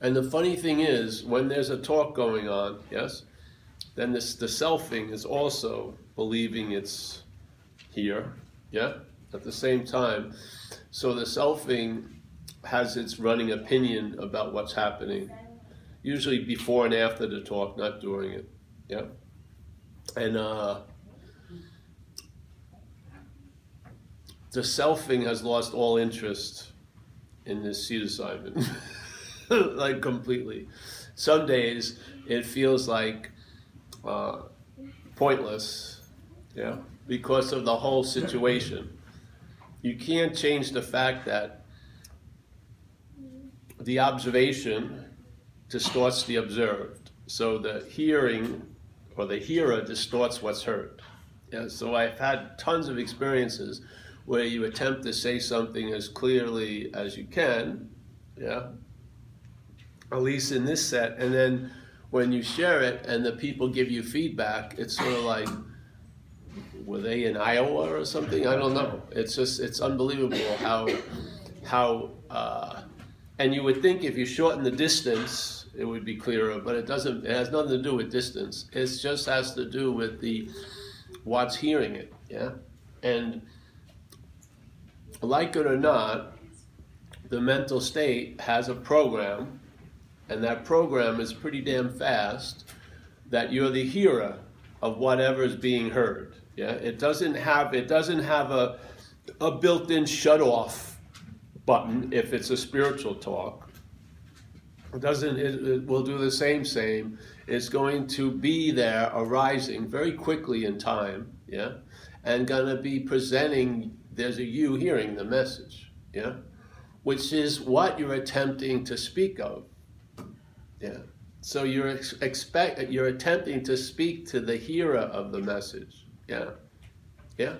And the funny thing is, when there's a talk going on, yes, then this the selfing is also believing it's here, yeah, at the same time. So the selfing has its running opinion about what's happening, usually before and after the talk, not during it, yeah. And uh, the selfing has lost all interest in this seat assignment, like completely. Some days it feels like uh, pointless, yeah, because of the whole situation. You can't change the fact that the observation distorts the observed. So the hearing or the hearer distorts what's heard. Yeah, so I've had tons of experiences where you attempt to say something as clearly as you can, yeah, at least in this set, and then when you share it and the people give you feedback, it's sort of like, were they in Iowa or something? I don't know. It's just, it's unbelievable how, how, uh, and you would think if you shorten the distance, it would be clearer, but it doesn't, it has nothing to do with distance. It just has to do with the, what's hearing it, yeah? And like it or not, the mental state has a program, and that program is pretty damn fast that you're the hearer of whatever is being heard. Yeah, it doesn't have it doesn't have a a built-in shut-off button if it's a spiritual talk. It doesn't. It, it will do the same. Same. It's going to be there, arising very quickly in time. Yeah, and going to be presenting there's a you hearing the message, yeah, which is what you're attempting to speak of, yeah. So you're ex- expect you're attempting to speak to the hearer of the message, yeah, yeah.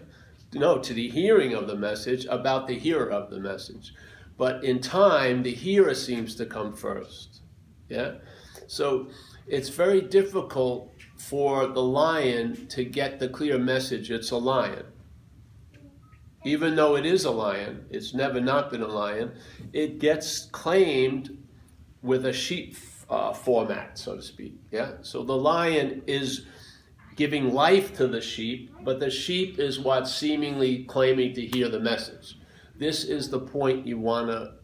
No, to the hearing of the message about the hearer of the message, but in time the hearer seems to come first, yeah. So it's very difficult for the lion to get the clear message it's a lion even though it is a lion, it's never not been a lion, it gets claimed with a sheep uh, format, so to speak. Yeah. So the lion is giving life to the sheep, but the sheep is what's seemingly claiming to hear the message. This is the point you want to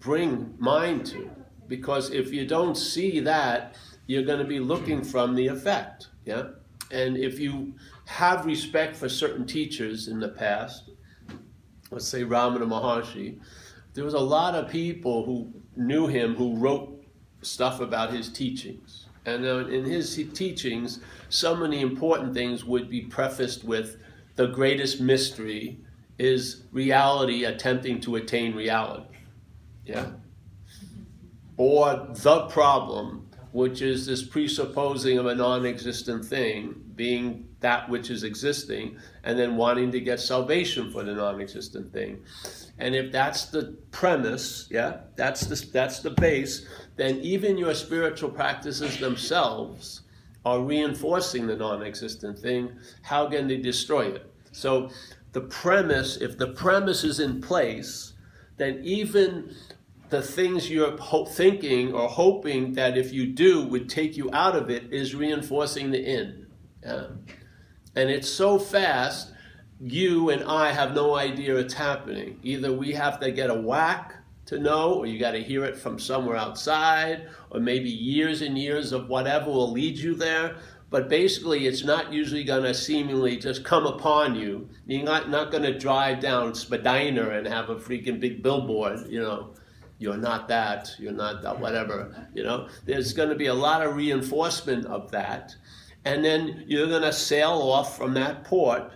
bring mind to, because if you don't see that, you're going to be looking from the effect. Yeah. And if you have respect for certain teachers in the past, let's say Ramana Maharshi, there was a lot of people who knew him who wrote stuff about his teachings. And uh, in his teachings, so many important things would be prefaced with the greatest mystery is reality attempting to attain reality. Yeah? Or the problem, which is this presupposing of a non existent thing being that which is existing and then wanting to get salvation for the non-existent thing and if that's the premise yeah that's the that's the base then even your spiritual practices themselves are reinforcing the non-existent thing. How can they destroy it? So the premise if the premise is in place then even the things you're ho- thinking or hoping that if you do would take you out of it is reinforcing the in. Yeah? And it's so fast, you and I have no idea it's happening. Either we have to get a whack to know, or you got to hear it from somewhere outside, or maybe years and years of whatever will lead you there. But basically, it's not usually going to seemingly just come upon you. You're not, not going to drive down Spadina and have a freaking big billboard, you know you're not that, you're not that, whatever, you know. There's going to be a lot of reinforcement of that and then you're going to sail off from that port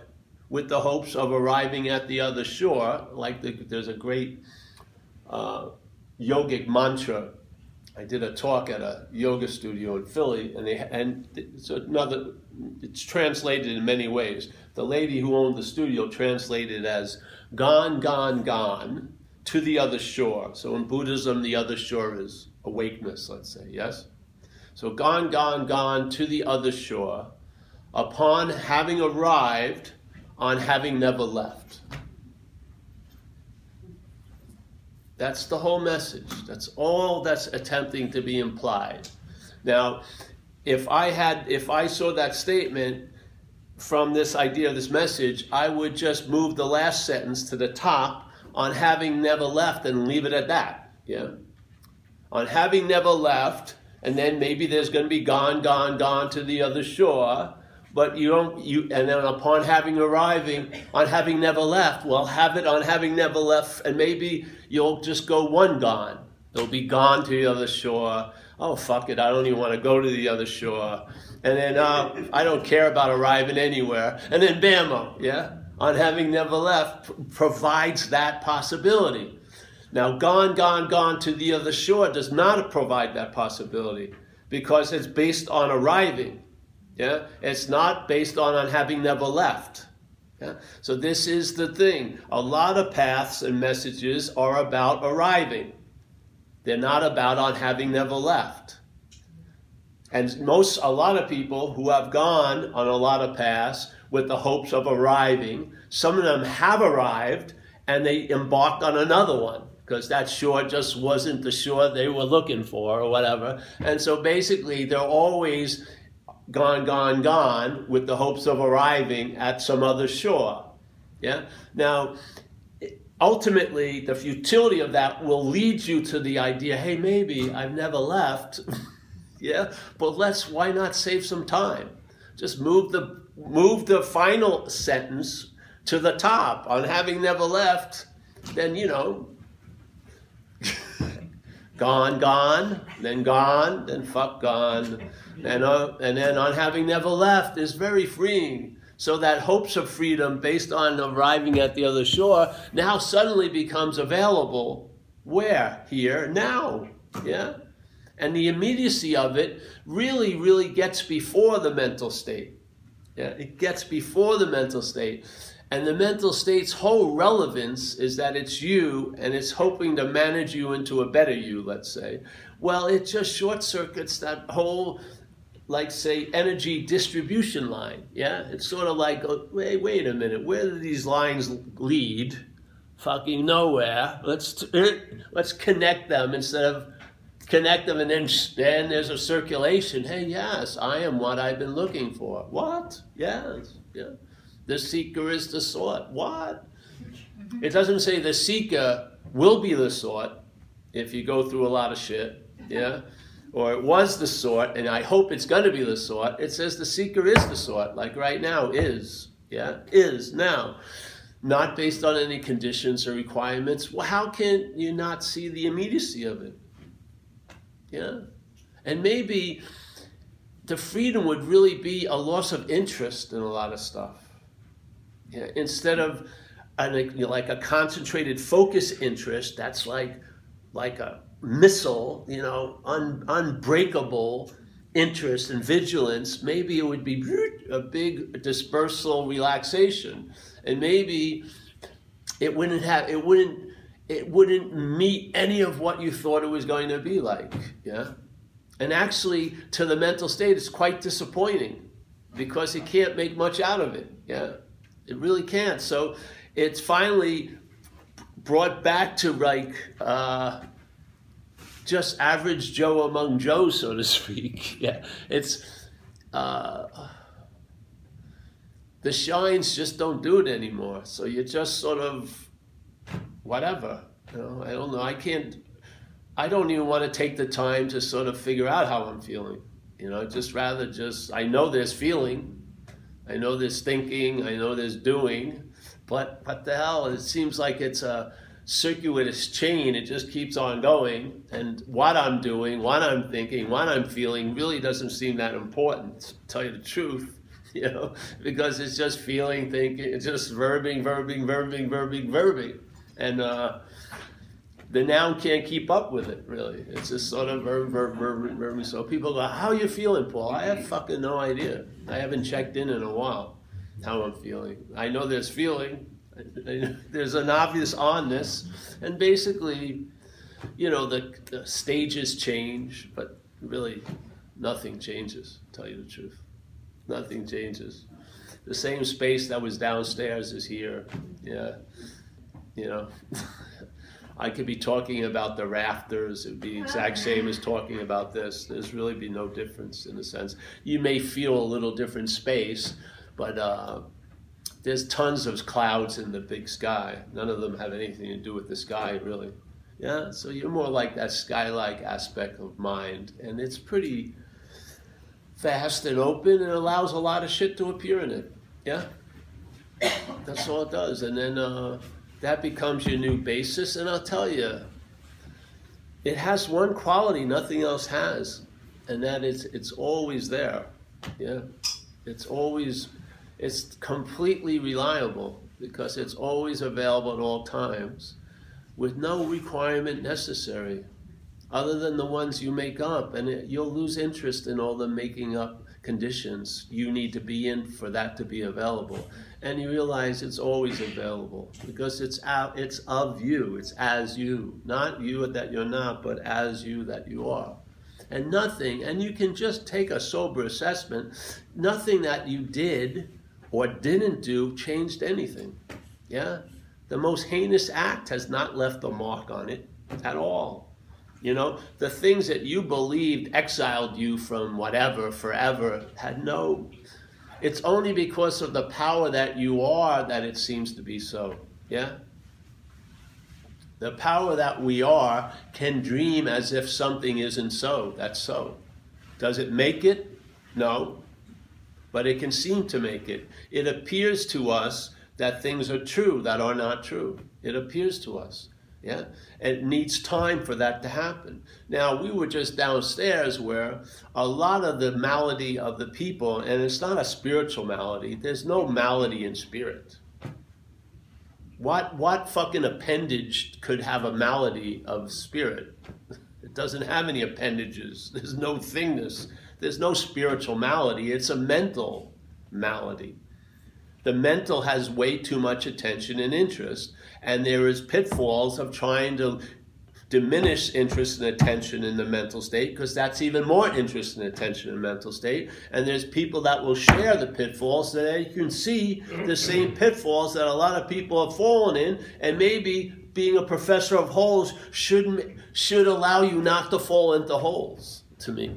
with the hopes of arriving at the other shore. Like the, there's a great uh, yogic mantra. I did a talk at a yoga studio in Philly, and they and it's another. It's translated in many ways. The lady who owned the studio translated as "gone, gone, gone" to the other shore. So in Buddhism, the other shore is awakeness. Let's say yes. So gone, gone, gone to the other shore, upon having arrived, on having never left. That's the whole message. That's all that's attempting to be implied. Now, if I had, if I saw that statement from this idea, this message, I would just move the last sentence to the top on having never left and leave it at that. Yeah. On having never left, and then maybe there's going to be gone, gone, gone to the other shore. But you don't, you, and then upon having arriving, on having never left, well, have it on having never left, and maybe you'll just go one gone. They'll be gone to the other shore. Oh, fuck it, I don't even want to go to the other shore. And then uh, I don't care about arriving anywhere. And then bammo, yeah? On having never left provides that possibility. Now, gone, gone, gone to the other shore does not provide that possibility because it's based on arriving. Yeah? It's not based on, on having never left. Yeah? So, this is the thing. A lot of paths and messages are about arriving, they're not about on having never left. And most, a lot of people who have gone on a lot of paths with the hopes of arriving, some of them have arrived and they embarked on another one because that shore just wasn't the shore they were looking for or whatever. And so basically, they're always gone, gone, gone with the hopes of arriving at some other shore. Yeah? Now, ultimately, the futility of that will lead you to the idea hey, maybe I've never left. yeah? But let's, why not save some time? Just move the, move the final sentence to the top on having never left. Then, you know, gone, gone, then gone, then fuck gone. And, uh, and then on having never left is very freeing. So that hopes of freedom based on arriving at the other shore now suddenly becomes available. Where? Here, now. Yeah? And the immediacy of it really, really gets before the mental state. Yeah, it gets before the mental state. And the mental state's whole relevance is that it's you and it's hoping to manage you into a better you, let's say. Well, it just short circuits that whole, like, say, energy distribution line. Yeah? It's sort of like, oh, wait, wait a minute, where do these lines lead? Fucking nowhere. Let's, eh, let's connect them instead of connect them and then, then there's a circulation. Hey, yes, I am what I've been looking for. What? Yes. Yeah. The seeker is the sought. What? It doesn't say the seeker will be the sought if you go through a lot of shit. Yeah? Or it was the sought, and I hope it's going to be the sought. It says the seeker is the sought, like right now is. Yeah? Is now. Not based on any conditions or requirements. Well, how can you not see the immediacy of it? Yeah? And maybe the freedom would really be a loss of interest in a lot of stuff instead of an, like a concentrated focus interest that's like like a missile, you know, un, unbreakable interest and vigilance, maybe it would be a big dispersal relaxation. And maybe it wouldn't have it wouldn't it wouldn't meet any of what you thought it was going to be like. Yeah. And actually to the mental state it's quite disappointing because it can't make much out of it. Yeah. It really can't. So it's finally brought back to like uh, just average Joe among Joe, so to speak. yeah, it's uh, the shines just don't do it anymore. So you're just sort of whatever. You know, I don't know. I can't. I don't even want to take the time to sort of figure out how I'm feeling. You know, just rather just I know there's feeling I know there's thinking, I know there's doing, but what the hell? It seems like it's a circuitous chain. It just keeps on going. And what I'm doing, what I'm thinking, what I'm feeling really doesn't seem that important, to tell you the truth. You know, because it's just feeling, thinking, it's just verbing, verbing, verbing, verbing, verbing. And uh, the noun can't keep up with it, really. It's just sort of verb, verb, verb, verb. So people go, How you feeling, Paul? I have fucking no idea. I haven't checked in in a while how I'm feeling. I know there's feeling, there's an obvious onness, and basically, you know, the, the stages change, but really nothing changes, tell you the truth. Nothing changes. The same space that was downstairs is here. Yeah. You know. I could be talking about the rafters. It would be the exact same as talking about this. There's really be no difference in a sense. You may feel a little different space, but uh, there's tons of clouds in the big sky. None of them have anything to do with the sky, really. Yeah, so you're more like that sky-like aspect of mind, and it's pretty fast and open, and allows a lot of shit to appear in it. Yeah, that's all it does, and then. Uh, that becomes your new basis. And I'll tell you, it has one quality nothing else has, and that is it's always there. Yeah, it's always, it's completely reliable because it's always available at all times with no requirement necessary other than the ones you make up. And it, you'll lose interest in all the making up conditions you need to be in for that to be available. And you realize it's always available because it's out it's of you it's as you. Not you that you're not but as you that you are. And nothing and you can just take a sober assessment nothing that you did or didn't do changed anything. Yeah? The most heinous act has not left a mark on it at all you know the things that you believed exiled you from whatever forever had no it's only because of the power that you are that it seems to be so. Yeah? The power that we are can dream as if something isn't so. That's so. Does it make it? No. But it can seem to make it. It appears to us that things are true that are not true. It appears to us. Yeah? It needs time for that to happen. Now, we were just downstairs where a lot of the malady of the people, and it's not a spiritual malady, there's no malady in spirit. What, what fucking appendage could have a malady of spirit? It doesn't have any appendages. There's no thingness. There's no spiritual malady. It's a mental malady. The mental has way too much attention and interest and there is pitfalls of trying to diminish interest and attention in the mental state because that's even more interest and attention in the mental state. And there's people that will share the pitfalls so that you can see the same pitfalls that a lot of people have fallen in. And maybe being a professor of holes should should allow you not to fall into holes to me.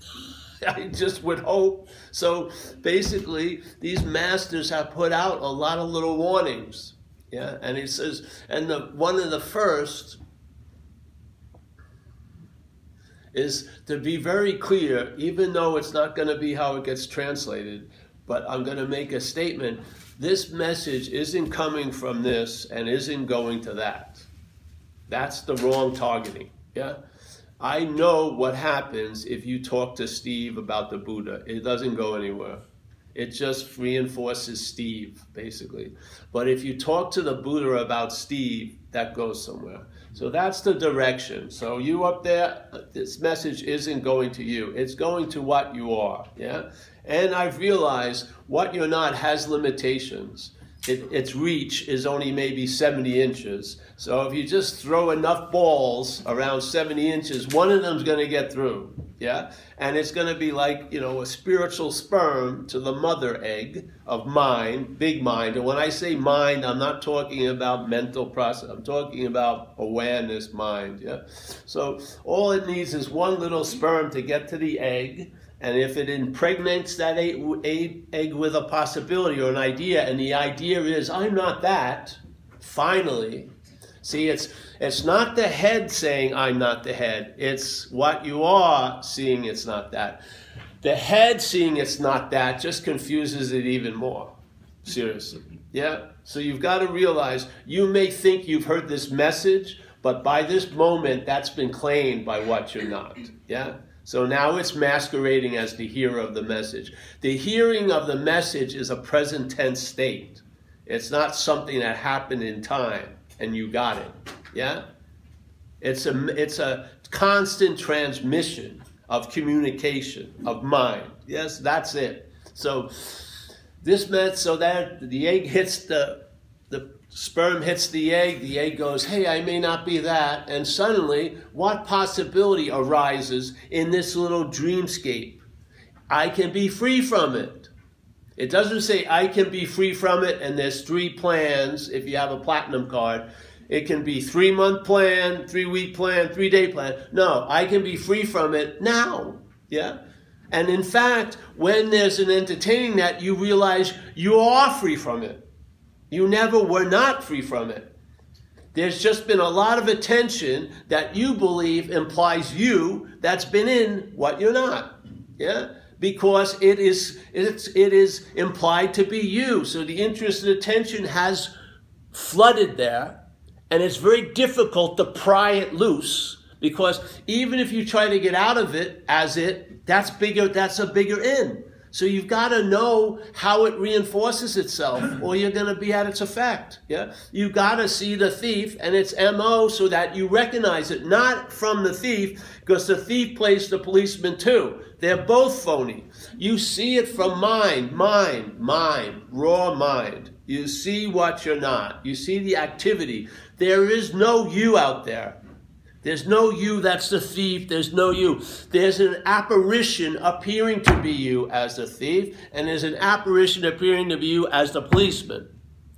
I just would hope. So basically, these masters have put out a lot of little warnings yeah, and he says, and the one of the first is to be very clear, even though it's not going to be how it gets translated, but I'm going to make a statement. This message isn't coming from this and isn't going to that. That's the wrong targeting. Yeah? I know what happens if you talk to Steve about the Buddha. It doesn't go anywhere. It just reinforces Steve, basically. But if you talk to the Buddha about Steve, that goes somewhere. So that's the direction. So you up there, this message isn't going to you. It's going to what you are. Yeah? And I've realized what you're not has limitations it, its reach is only maybe 70 inches. So if you just throw enough balls around 70 inches, one of them's going to get through. Yeah? And it's going to be like, you know, a spiritual sperm to the mother egg of mind, big mind. And when I say mind, I'm not talking about mental process. I'm talking about awareness mind. Yeah? So all it needs is one little sperm to get to the egg and if it impregnates that egg with a possibility or an idea, and the idea is, I'm not that, finally, see, it's, it's not the head saying, I'm not the head. It's what you are seeing it's not that. The head seeing it's not that just confuses it even more. Seriously. Yeah? So you've got to realize you may think you've heard this message, but by this moment, that's been claimed by what you're not. Yeah? So now it's masquerading as the hearer of the message. The hearing of the message is a present tense state. It's not something that happened in time and you got it. Yeah? It's a, it's a constant transmission of communication, of mind. Yes, that's it. So this meant so that the egg hits the, the sperm hits the egg, the egg goes, hey, I may not be that. And suddenly, what possibility arises in this little dreamscape? I can be free from it. It doesn't say I can be free from it, and there's three plans if you have a platinum card. It can be three month plan, three week plan, three day plan. No, I can be free from it now. Yeah? And in fact, when there's an entertaining that, you realize you are free from it. You never were not free from it. There's just been a lot of attention that you believe implies you that's been in what you're not. Yeah? Because it is it's it is implied to be you. So the interest and attention has flooded there, and it's very difficult to pry it loose because even if you try to get out of it as it, that's bigger, that's a bigger in. So you've got to know how it reinforces itself, or you're going to be at its effect. Yeah, You've got to see the thief and its mo so that you recognize it, not from the thief, because the thief plays the policeman too. They're both phony. You see it from mind, mind, mind, raw mind. You see what you're not. You see the activity. There is no you out there. There's no you that's the thief. There's no you. There's an apparition appearing to be you as the thief, and there's an apparition appearing to be you as the policeman.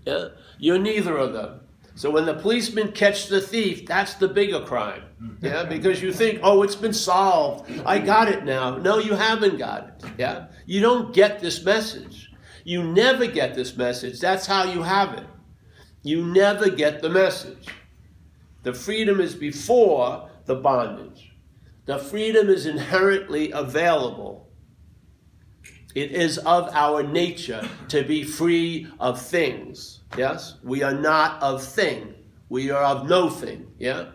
Yeah? You're neither of them. So when the policemen catch the thief, that's the bigger crime. Yeah, because you think, oh, it's been solved. I got it now. No, you haven't got it. Yeah, you don't get this message. You never get this message. That's how you have it. You never get the message. The freedom is before the bondage. The freedom is inherently available. It is of our nature to be free of things. Yes? We are not of thing. We are of no thing. Yeah?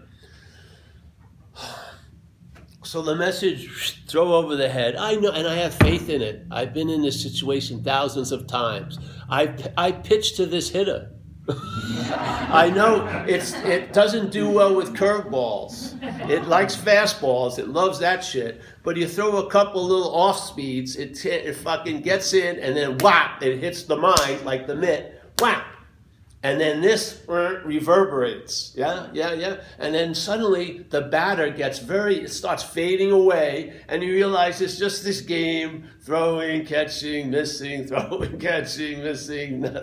So the message, throw over the head. I know, and I have faith in it. I've been in this situation thousands of times. I, I pitched to this hitter. I know it's it doesn't do well with curveballs. It likes fastballs. It loves that shit. But you throw a couple little off speeds, it it fucking gets in, and then whap, it hits the mind like the mitt. Whap, and then this reverberates. Yeah, yeah, yeah. And then suddenly the batter gets very, it starts fading away, and you realize it's just this game throwing, catching, missing, throwing, catching, missing.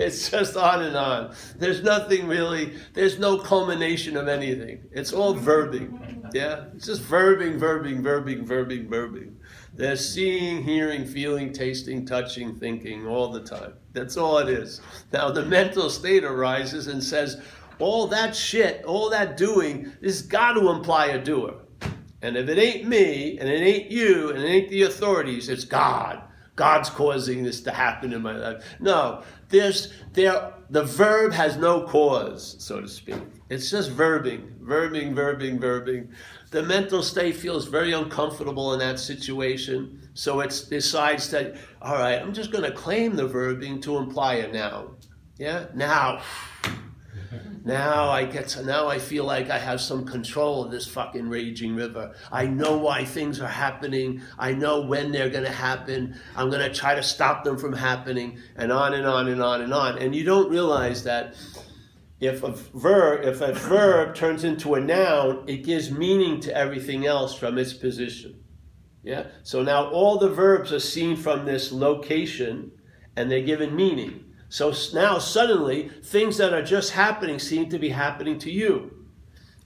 It's just on and on. There's nothing really, there's no culmination of anything. It's all verbing. Yeah, it's just verbing, verbing, verbing, verbing, verbing. They're seeing, hearing, feeling, tasting, touching, thinking all the time. That's all it is. Now, the mental state arises and says, all that shit, all that doing, has got to imply a doer. And if it ain't me, and it ain't you, and it ain't the authorities, it's God. God's causing this to happen in my life. No, there's there the verb has no cause, so to speak. It's just verbing, verbing, verbing, verbing the mental state feels very uncomfortable in that situation. So it decides that, all right, I'm just going to claim the verbing to imply a noun. Yeah? Now. Now I get to, now I feel like I have some control of this fucking raging river. I know why things are happening. I know when they're going to happen. I'm going to try to stop them from happening and on and on and on and on. And you don't realize that if a verb if a verb turns into a noun, it gives meaning to everything else from its position. Yeah? So now all the verbs are seen from this location and they're given meaning. So now suddenly things that are just happening seem to be happening to you.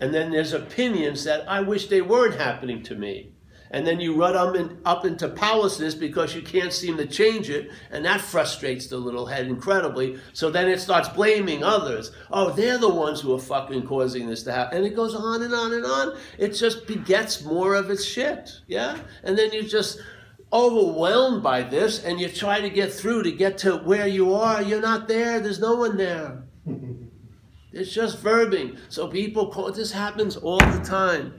And then there's opinions that I wish they weren't happening to me and then you run up, in, up into powerlessness because you can't seem to change it, and that frustrates the little head incredibly. So then it starts blaming others. Oh, they're the ones who are fucking causing this to happen. And it goes on and on and on. It just begets more of its shit. Yeah? And then you just overwhelmed by this and you try to get through to get to where you are. You're not there. There's no one there. It's just verbing. So people call this happens all the time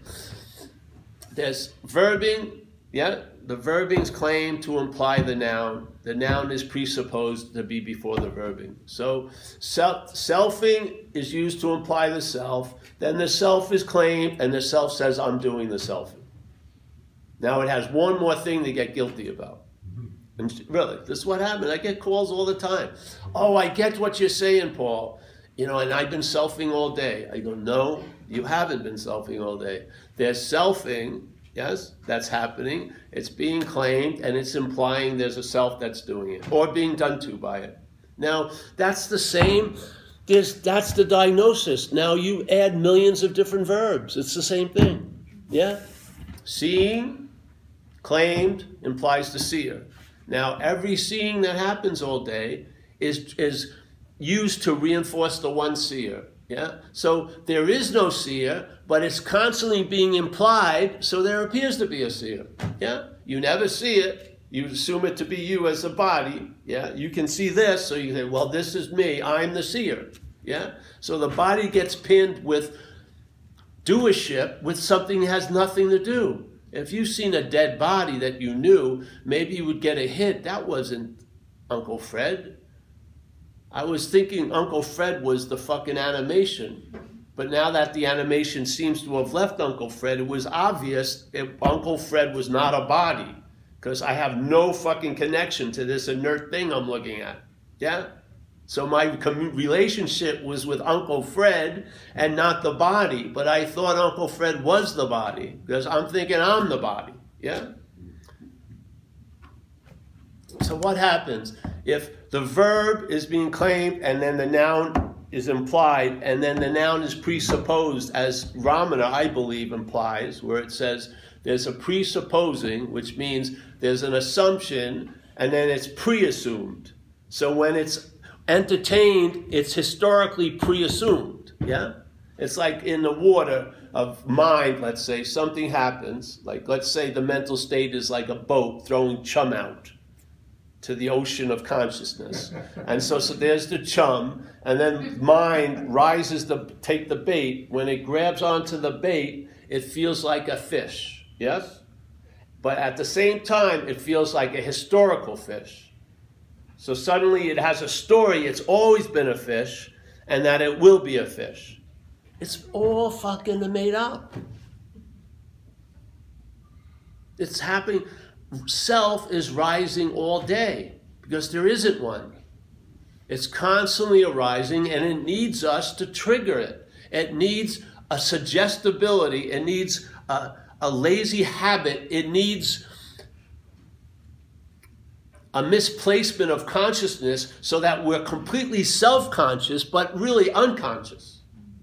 there's verbing, yeah, the verbing's claim to imply the noun. The noun is presupposed to be before the verbing. So self, selfing is used to imply the self. Then the self is claimed, and the self says, I'm doing the selfing. Now it has one more thing to get guilty about. Mm-hmm. And really, this is what happened. I get calls all the time. Oh, I get what you're saying, Paul. You know, and I've been selfing all day. I go, no, you haven't been selfing all day. There's selfing, yes, that's happening. It's being claimed and it's implying there's a self that's doing it or being done to by it. Now, that's the same There's, that's the diagnosis. Now you add millions of different verbs. It's the same thing. Yeah? Seeing, claimed, implies the seer. Now, every seeing that happens all day is, is used to reinforce the one seer. Yeah? So there is no seer, but it's constantly being implied, so there appears to be a seer. Yeah? You never see it. You assume it to be you as a body. Yeah? You can see this, so you say, well, this is me. I'm the seer. Yeah? So the body gets pinned with doership with something that has nothing to do. If you've seen a dead body that you knew, maybe you would get a hint. That wasn't Uncle Fred. I was thinking Uncle Fred was the fucking animation. But now that the animation seems to have left Uncle Fred, it was obvious if Uncle Fred was not a body. Because I have no fucking connection to this inert thing I'm looking at. Yeah? So my relationship was with Uncle Fred and not the body. But I thought Uncle Fred was the body because I'm thinking I'm the body. Yeah? So what happens if the verb is being claimed and then the noun is implied and then the noun is presupposed as Ramana, I believe, implies, where it says there's a presupposing, which means there's an assumption and then it's pre-assumed. So when it's entertained, it's historically pre assumed. Yeah? It's like in the water of mind, let's say, something happens. Like, let's say the mental state is like a boat throwing chum out to the ocean of consciousness. And so, so there's the chum, and then mind rises to take the bait. When it grabs onto the bait, it feels like a fish. Yes? But at the same time, it feels like a historical fish. So suddenly it has a story, it's always been a fish, and that it will be a fish. It's all fucking made up. It's happening. Self is rising all day because there isn't one. It's constantly arising and it needs us to trigger it. It needs a suggestibility, it needs a, a lazy habit, it needs a misplacement of consciousness so that we're completely self conscious but really unconscious.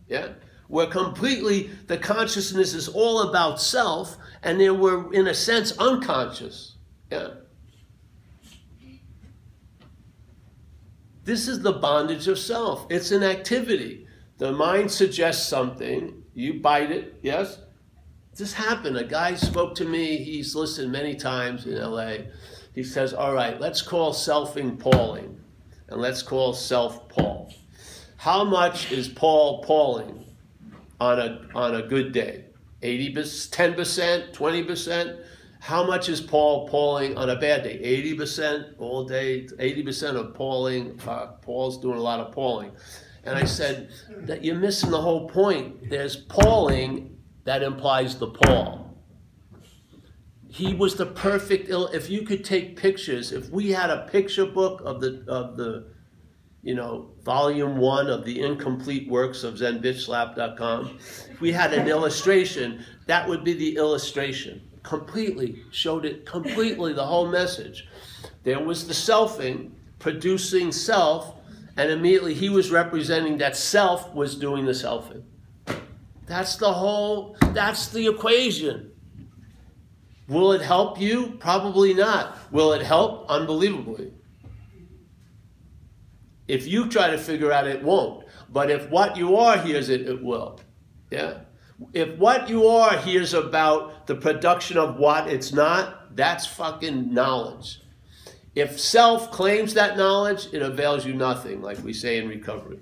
Yeah? We're completely, the consciousness is all about self, and then we're, in a sense, unconscious. Yeah? This is the bondage of self. It's an activity. The mind suggests something, you bite it, yes? This happened. A guy spoke to me, he's listened many times in LA he says, all right, let's call selfing Pauling and let's call self Paul. How much is Paul Pauling on a, on a good day? 80%, 10%, 20%? How much is Paul Pauling on a bad day? 80% all day, 80% of Pauling. Uh, Paul's doing a lot of Pauling. And I said that you're missing the whole point. There's Pauling that implies the Paul he was the perfect if you could take pictures if we had a picture book of the of the you know volume one of the incomplete works of zenbitchslap.com if we had an illustration that would be the illustration completely showed it completely the whole message there was the selfing producing self and immediately he was representing that self was doing the selfing that's the whole that's the equation Will it help you? Probably not. Will it help? Unbelievably. If you try to figure out it won't. But if what you are hears it, it will. Yeah? If what you are hears about the production of what it's not, that's fucking knowledge. If self claims that knowledge, it avails you nothing, like we say in recovery.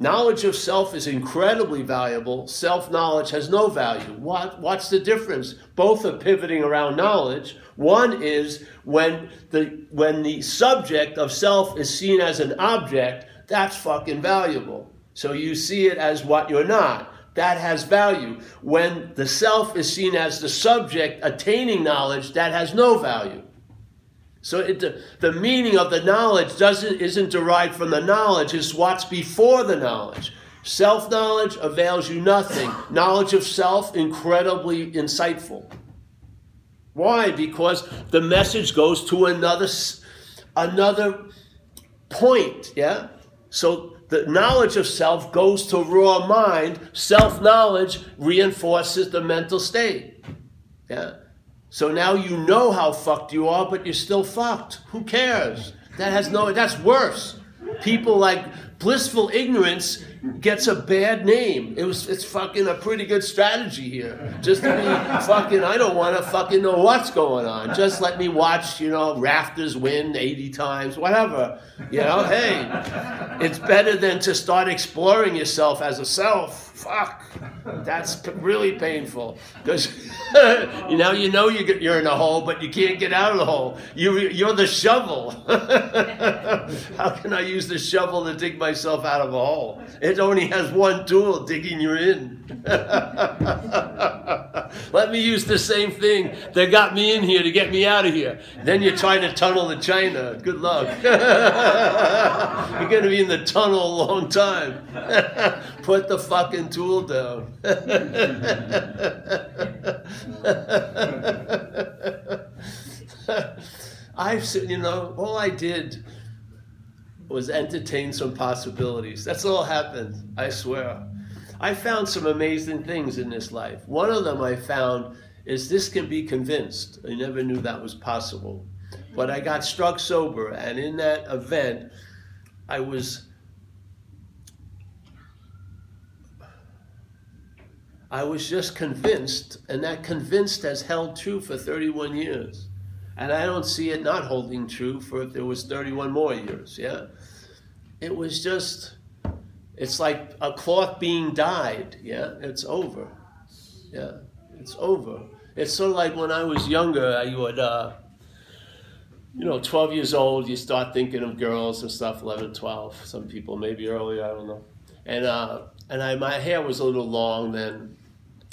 Knowledge of self is incredibly valuable. Self knowledge has no value. What, what's the difference? Both are pivoting around knowledge. One is when the, when the subject of self is seen as an object, that's fucking valuable. So you see it as what you're not. That has value. When the self is seen as the subject attaining knowledge, that has no value. So it, the meaning of the knowledge doesn't isn't derived from the knowledge; it's what's before the knowledge. Self knowledge avails you nothing. knowledge of self incredibly insightful. Why? Because the message goes to another another point. Yeah. So the knowledge of self goes to raw mind. Self knowledge reinforces the mental state. Yeah. So now you know how fucked you are, but you're still fucked. Who cares? That has no. That's worse. People like blissful ignorance gets a bad name. It was it's fucking a pretty good strategy here. Just to be fucking I don't want to fucking know what's going on. Just let me watch, you know, Raptors win 80 times, whatever. You know, hey, it's better than to start exploring yourself as a self. Fuck. That's really painful because you know you know you're in a hole, but you can't get out of the hole. You you're the shovel. How can I use the shovel to dig myself out of a hole? It only has one tool, digging you in. Let me use the same thing that got me in here to get me out of here. Then you try to tunnel to China. Good luck. You're going to be in the tunnel a long time. Put the fucking tool down. I've, seen, you know, all I did was entertain some possibilities. That's all happened, I swear. I found some amazing things in this life. One of them I found is this can be convinced. I never knew that was possible. But I got struck sober, and in that event, I was. I was just convinced, and that convinced has held true for 31 years. And I don't see it not holding true for if there was 31 more years, yeah? It was just, it's like a cloth being dyed, yeah? It's over, yeah? It's over. It's sort of like when I was younger, I would, uh, you know, 12 years old, you start thinking of girls and stuff, 11, 12, some people maybe earlier, I don't know. And, uh, and I, my hair was a little long then,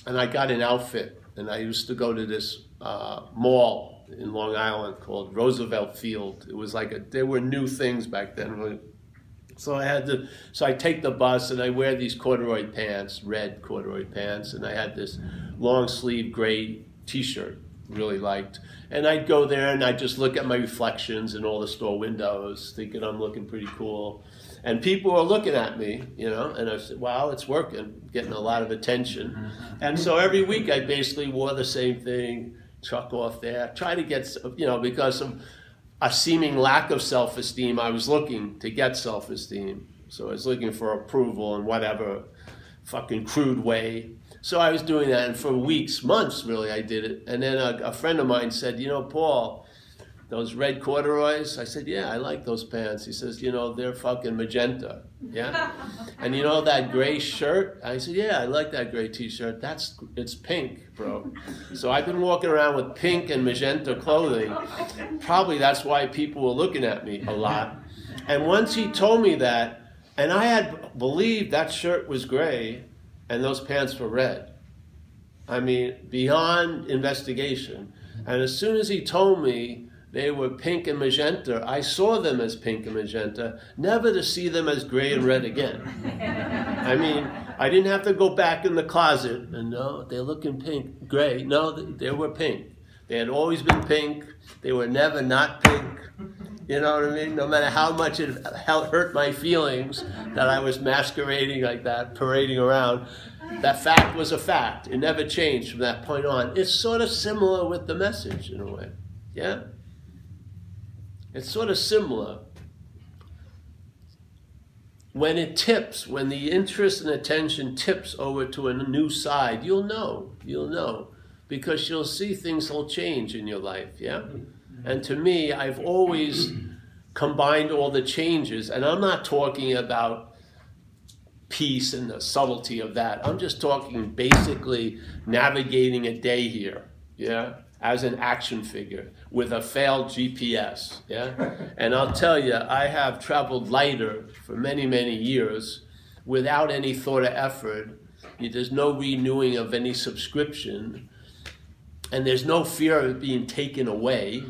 and I got an outfit, and I used to go to this uh, mall in Long Island called Roosevelt Field. It was like a, there were new things back then. So I had to, so I take the bus and I wear these corduroy pants, red corduroy pants, and I had this long sleeve gray T-shirt, really liked. And I'd go there and I'd just look at my reflections in all the store windows, thinking I'm looking pretty cool. And people were looking at me, you know, and I said, "Wow, it's working, getting a lot of attention." And so every week I basically wore the same thing chuck off there. Try to get, you know, because of a seeming lack of self esteem, I was looking to get self esteem. So I was looking for approval in whatever fucking crude way. So I was doing that, and for weeks, months, really, I did it. And then a, a friend of mine said, You know, Paul, those red corduroys? I said, yeah, I like those pants. He says, you know, they're fucking magenta. Yeah? and you know that gray shirt? I said, yeah, I like that gray t-shirt. That's, it's pink, bro. So I've been walking around with pink and magenta clothing. Probably that's why people were looking at me a lot. And once he told me that, and I had believed that shirt was gray and those pants were red. I mean, beyond investigation. And as soon as he told me they were pink and magenta. I saw them as pink and magenta, never to see them as gray and red again. I mean, I didn't have to go back in the closet and no, they're looking pink, gray. No, they, they were pink. They had always been pink. They were never not pink. You know what I mean? No matter how much it hurt my feelings that I was masquerading like that, parading around, that fact was a fact. It never changed from that point on. It's sort of similar with the message in a way. Yeah? It's sort of similar. When it tips, when the interest and attention tips over to a new side, you'll know. You'll know. Because you'll see things will change in your life, yeah? And to me, I've always combined all the changes, and I'm not talking about peace and the subtlety of that. I'm just talking basically navigating a day here, yeah? As an action figure with a failed GPS. Yeah? And I'll tell you, I have traveled lighter for many, many years without any thought or effort. There's no renewing of any subscription, and there's no fear of being taken away.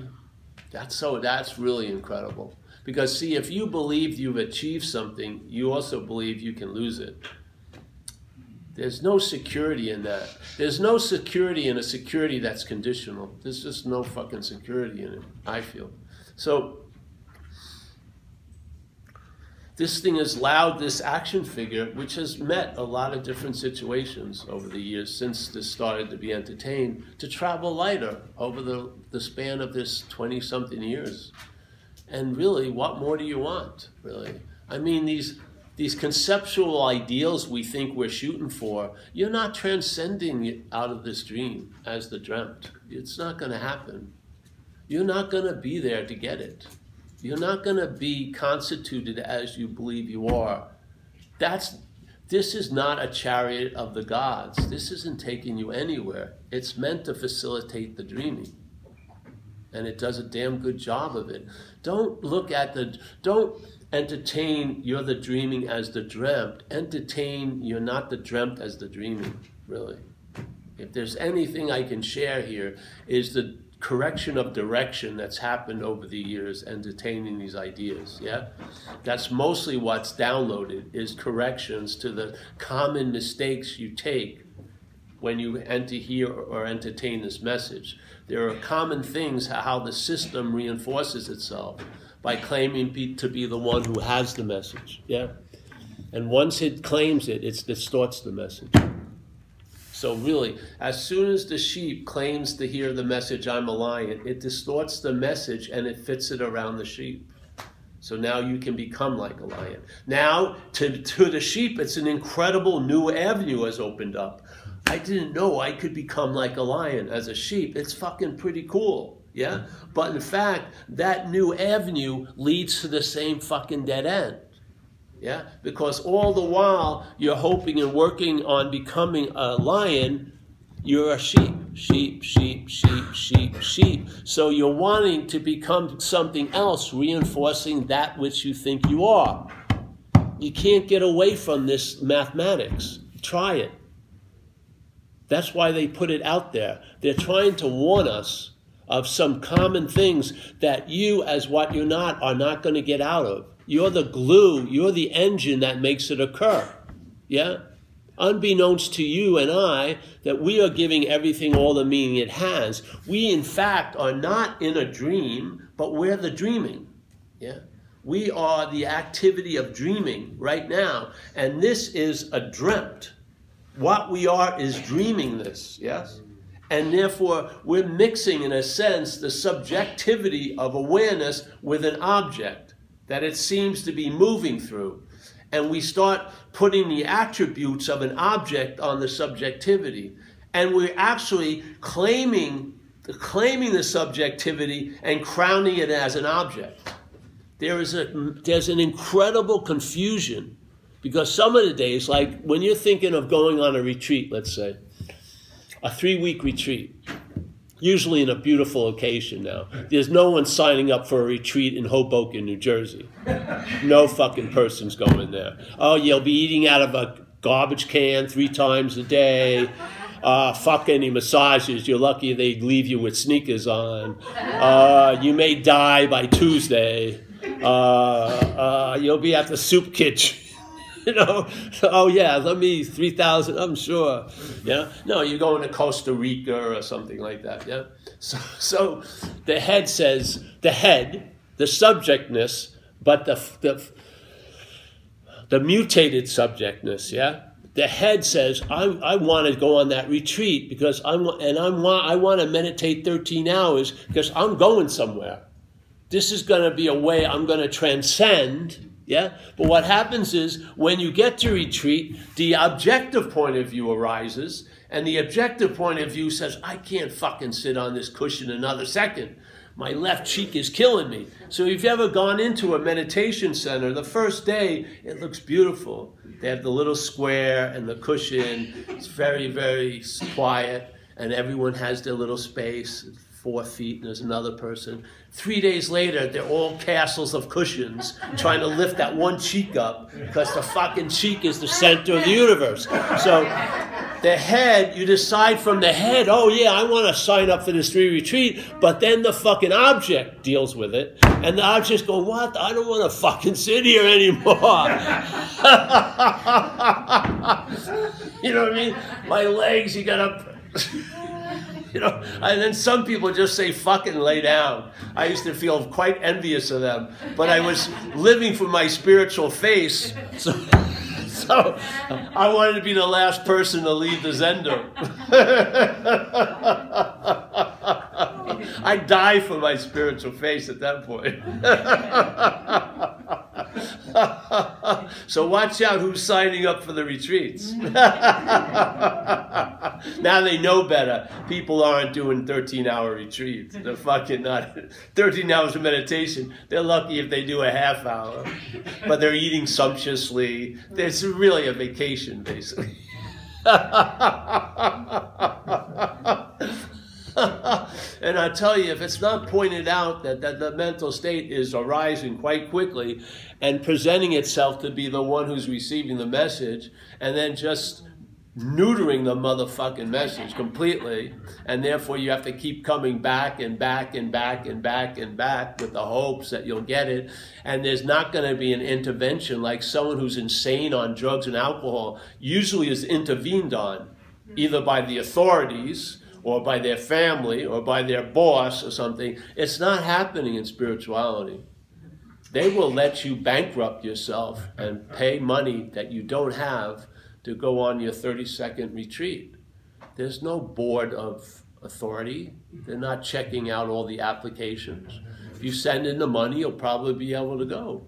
That's so that's really incredible. Because see, if you believe you've achieved something, you also believe you can lose it. There's no security in that. There's no security in a security that's conditional. There's just no fucking security in it, I feel. So, this thing has allowed this action figure, which has met a lot of different situations over the years since this started to be entertained, to travel lighter over the, the span of this 20 something years. And really, what more do you want, really? I mean, these, these conceptual ideals we think we're shooting for, you're not transcending out of this dream as the dreamt. It's not going to happen. You're not going to be there to get it. You're not going to be constituted as you believe you are. That's this is not a chariot of the gods. This isn't taking you anywhere. It's meant to facilitate the dreaming. And it does a damn good job of it. Don't look at the don't entertain you're the dreaming as the dreamt. Entertain you're not the dreamt as the dreaming, really. If there's anything I can share here, is the correction of direction that's happened over the years entertaining these ideas yeah that's mostly what's downloaded is corrections to the common mistakes you take when you enter here or entertain this message there are common things how the system reinforces itself by claiming to be the one who has the message yeah and once it claims it it distorts the message so, really, as soon as the sheep claims to hear the message, I'm a lion, it distorts the message and it fits it around the sheep. So now you can become like a lion. Now, to, to the sheep, it's an incredible new avenue has opened up. I didn't know I could become like a lion as a sheep. It's fucking pretty cool. Yeah? But in fact, that new avenue leads to the same fucking dead end. Yeah? Because all the while you're hoping and working on becoming a lion, you're a sheep. Sheep, sheep, sheep, sheep, sheep. So you're wanting to become something else, reinforcing that which you think you are. You can't get away from this mathematics. Try it. That's why they put it out there. They're trying to warn us of some common things that you, as what you're not, are not going to get out of. You're the glue, you're the engine that makes it occur. Yeah? Unbeknownst to you and I, that we are giving everything all the meaning it has. We, in fact, are not in a dream, but we're the dreaming. Yeah? We are the activity of dreaming right now. And this is a dreamt. What we are is dreaming this, yes? And therefore, we're mixing, in a sense, the subjectivity of awareness with an object that it seems to be moving through. And we start putting the attributes of an object on the subjectivity. And we're actually claiming, claiming the subjectivity and crowning it as an object. There is a, there's an incredible confusion because some of the days, like when you're thinking of going on a retreat, let's say, a three week retreat, usually in a beautiful location now. There's no one signing up for a retreat in Hoboken, New Jersey. No fucking person's going there. Oh, you'll be eating out of a garbage can three times a day. Uh, fuck any massages. You're lucky they leave you with sneakers on. Uh, you may die by Tuesday. Uh, uh you'll be at the soup kitchen. you know, oh yeah, let me three thousand. I'm sure. Yeah, no, you're going to Costa Rica or something like that. Yeah. So, so the head says the head, the subjectness, but the the the mutated subjectness. Yeah. The head says, I, I want to go on that retreat because I'm, and I'm, I want to meditate 13 hours because I'm going somewhere. This is going to be a way I'm going to transcend yeah? But what happens is when you get to retreat, the objective point of view arises, and the objective point of view says, I can't fucking sit on this cushion another second. My left cheek is killing me. So if you've ever gone into a meditation center, the first day it looks beautiful. They have the little square and the cushion. It's very, very quiet, and everyone has their little space four feet, and there's another person. Three days later, they're all castles of cushions trying to lift that one cheek up because the fucking cheek is the center of the universe. So the head, you decide from the head, oh yeah, I want to sign up for this three retreat, but then the fucking object deals with it, and the object's going, what? I don't want to fucking sit here anymore. you know what I mean? My legs, you gotta. You know, and then some people just say fucking lay down. I used to feel quite envious of them, but I was living for my spiritual face. So, so I wanted to be the last person to leave the Zendo. I die for my spiritual face at that point. so watch out who's signing up for the retreats. Mm-hmm. now they know better. People aren't doing 13 hour retreats. They're fucking not. 13 hours of meditation. They're lucky if they do a half hour. But they're eating sumptuously. It's really a vacation, basically. and I tell you, if it's not pointed out that, that the mental state is arising quite quickly and presenting itself to be the one who's receiving the message, and then just neutering the motherfucking message completely, and therefore you have to keep coming back and back and back and back and back with the hopes that you'll get it. And there's not going to be an intervention like someone who's insane on drugs and alcohol usually is intervened on, either by the authorities or by their family or by their boss or something. It's not happening in spirituality. They will let you bankrupt yourself and pay money that you don't have to go on your 30 second retreat. There's no board of authority. They're not checking out all the applications. If you send in the money, you'll probably be able to go.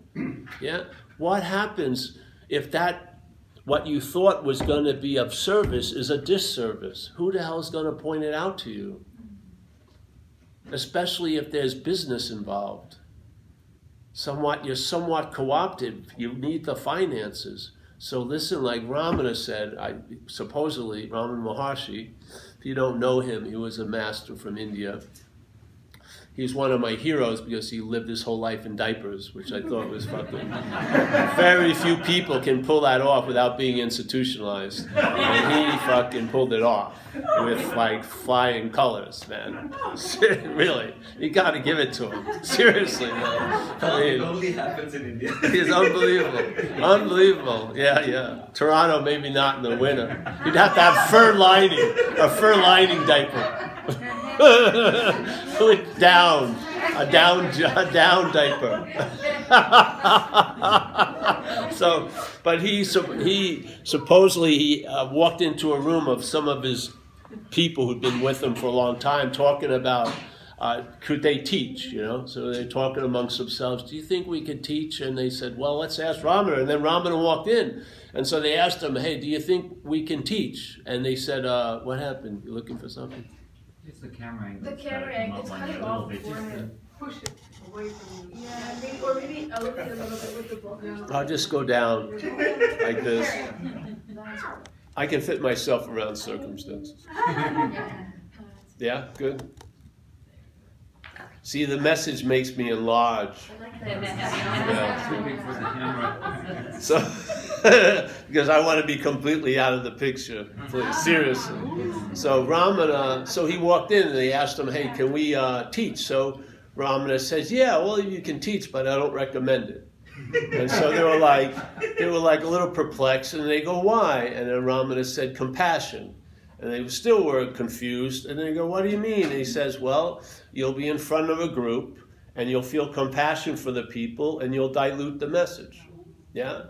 Yeah? What happens if that what you thought was going to be of service is a disservice. Who the hell is going to point it out to you? Especially if there's business involved. Somewhat, you're somewhat co-opted. You need the finances. So listen, like Ramana said, I, supposedly Ramana Maharshi, if you don't know him, he was a master from India he's one of my heroes because he lived his whole life in diapers, which I thought was fucking. Very few people can pull that off without being institutionalized, and he fucking pulled it off with like flying colors, man. really, you got to give it to him. Seriously, man. I mean, it only happens in India. He's unbelievable, unbelievable. Yeah, yeah. Toronto, maybe not in the winter. You'd have to have fur lining, a fur lining diaper. down, a down, a down diaper. so, but he he supposedly he uh, walked into a room of some of his people who'd been with him for a long time, talking about uh, could they teach, you know? So they're talking amongst themselves, do you think we could teach? And they said, well, let's ask Ramana. And then Ramana walked in. And so they asked him, hey, do you think we can teach? And they said, uh, what happened? You looking for something? It's the camera angle. The camera angle, it's cutting off forehead. Push it away from you. Yeah, maybe, or maybe elevate a little bit with the book. I'll just go down like this. I can fit myself around circumstances. Yeah, good. See, the message makes me enlarge. Yeah. So, because I want to be completely out of the picture, please, seriously. So Ramana, so he walked in and they asked him, "Hey, can we uh, teach?" So Ramana says, "Yeah, well, you can teach, but I don't recommend it." And so they were like, they were like a little perplexed, and they go, "Why?" And then Ramana said, "Compassion." And they still were confused. And they go, What do you mean? And he says, Well, you'll be in front of a group and you'll feel compassion for the people and you'll dilute the message. Yeah?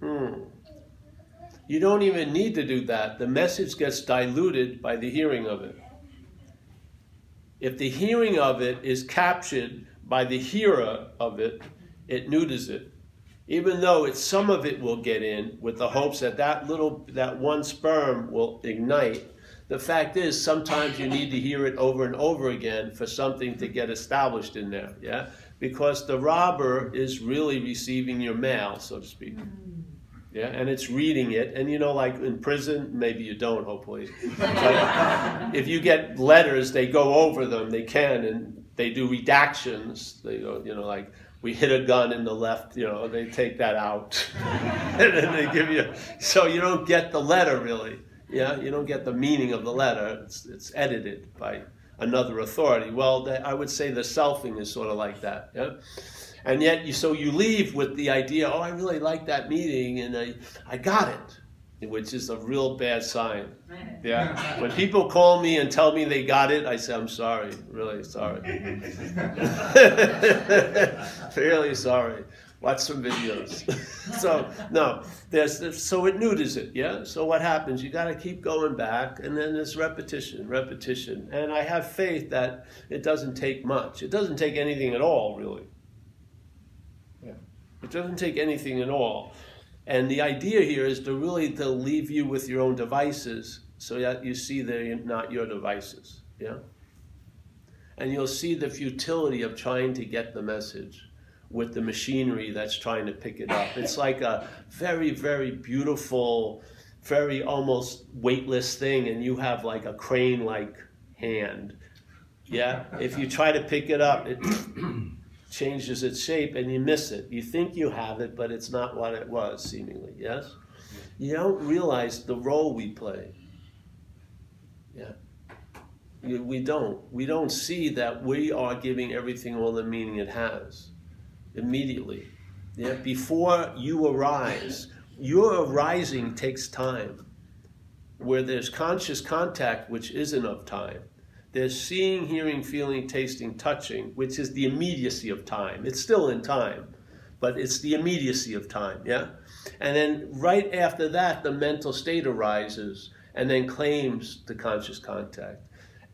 Hmm. You don't even need to do that. The message gets diluted by the hearing of it. If the hearing of it is captured by the hearer of it, it neuters it even though some of it will get in with the hopes that that little that one sperm will ignite the fact is sometimes you need to hear it over and over again for something to get established in there yeah because the robber is really receiving your mail so to speak yeah and it's reading it and you know like in prison maybe you don't hopefully if you get letters they go over them they can and they do redactions they go you know like we hit a gun in the left, you know, they take that out. and then they give you, so you don't get the letter really. Yeah, you don't get the meaning of the letter. It's, it's edited by another authority. Well, the, I would say the selfing is sort of like that. Yeah? And yet, you, so you leave with the idea, oh, I really like that meeting and I, I got it. which is a real bad sign. Yeah. When people call me and tell me they got it, I say, I'm sorry, really sorry. really sorry. Watch some videos. so no, there's so it neuters it, yeah. So what happens? You got to keep going back, and then there's repetition, repetition. And I have faith that it doesn't take much. It doesn't take anything at all, really. Yeah. It doesn't take anything at all. And the idea here is to really to leave you with your own devices, so that you see they're not your devices. Yeah. And you'll see the futility of trying to get the message with the machinery that's trying to pick it up. It's like a very, very beautiful, very almost weightless thing, and you have like a crane like hand. Yeah? If you try to pick it up, it changes its shape and you miss it. You think you have it, but it's not what it was, seemingly. Yes? You don't realize the role we play. Yeah. We don't. We don't see that we are giving everything all the meaning it has immediately. Yeah, before you arise, your arising takes time. Where there's conscious contact, which isn't of time, there's seeing, hearing, feeling, tasting, touching, which is the immediacy of time. It's still in time, but it's the immediacy of time, yeah? And then right after that, the mental state arises and then claims the conscious contact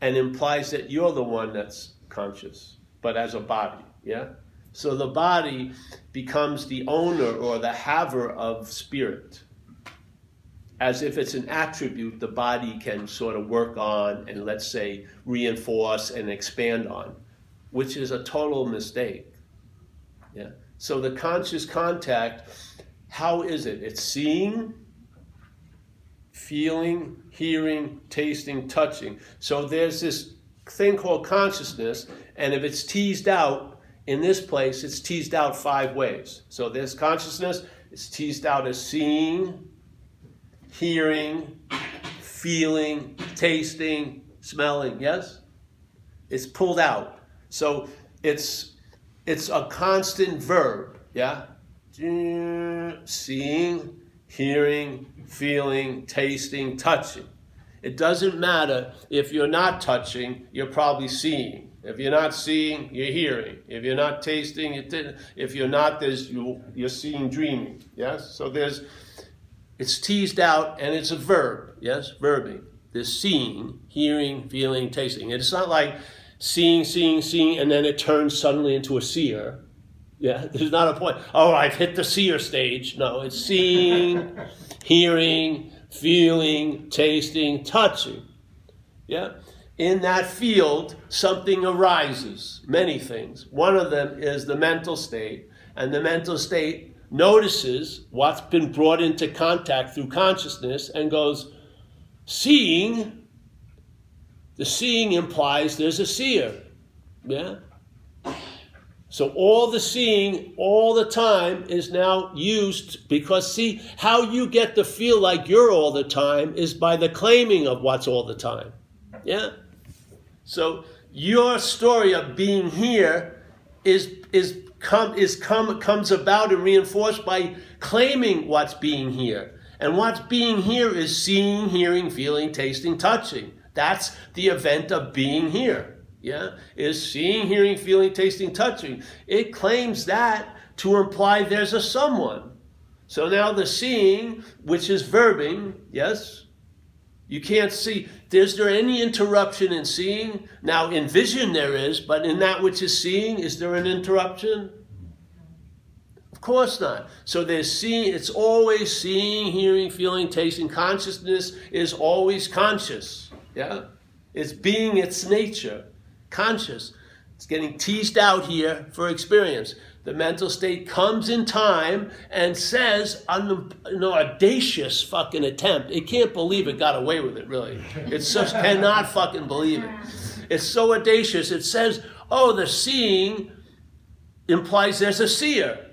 and implies that you're the one that's conscious, but as a body, yeah? So the body becomes the owner or the haver of spirit. As if it's an attribute the body can sort of work on and, let's say, reinforce and expand on, which is a total mistake. Yeah. So the conscious contact, how is it? It's seeing, feeling, hearing, tasting, touching. So there's this thing called consciousness, and if it's teased out, in this place, it's teased out five ways. So this consciousness is teased out as seeing, hearing, feeling, tasting, smelling. Yes? It's pulled out. So it's it's a constant verb. Yeah? Seeing, hearing, feeling, tasting, touching. It doesn't matter if you're not touching, you're probably seeing. If you're not seeing, you're hearing. If you're not tasting, you're if you're not, there's you, you're seeing, dreaming. Yes. So there's, it's teased out, and it's a verb. Yes, verbing. There's seeing, hearing, feeling, tasting. And it's not like seeing, seeing, seeing, and then it turns suddenly into a seer. Yeah, there's not a point. Oh, I've hit the seer stage. No, it's seeing, hearing, feeling, tasting, touching. Yeah in that field, something arises, many things. One of them is the mental state, and the mental state notices what's been brought into contact through consciousness and goes, seeing. The seeing implies there's a seer. Yeah? So all the seeing all the time is now used because see how you get to feel like you're all the time is by the claiming of what's all the time. Yeah? So your story of being here is is come is come comes about and reinforced by claiming what's being here. And what's being here is seeing, hearing, feeling, tasting, touching. That's the event of being here. Yeah? Is seeing, hearing, feeling, tasting, touching. It claims that to imply there's a someone. So now the seeing, which is verbing, yes, you can't see. Is there any interruption in seeing? Now, in vision, there is, but in that which is seeing, is there an interruption? Of course not. So there's seeing, it's always seeing, hearing, feeling, tasting. Consciousness is always conscious. Yeah? It's being its nature, conscious. It's getting teased out here for experience the mental state comes in time and says an, an audacious fucking attempt. It can't believe it got away with it, really. It just cannot fucking believe it. It's so audacious. It says, oh, the seeing implies there's a seer.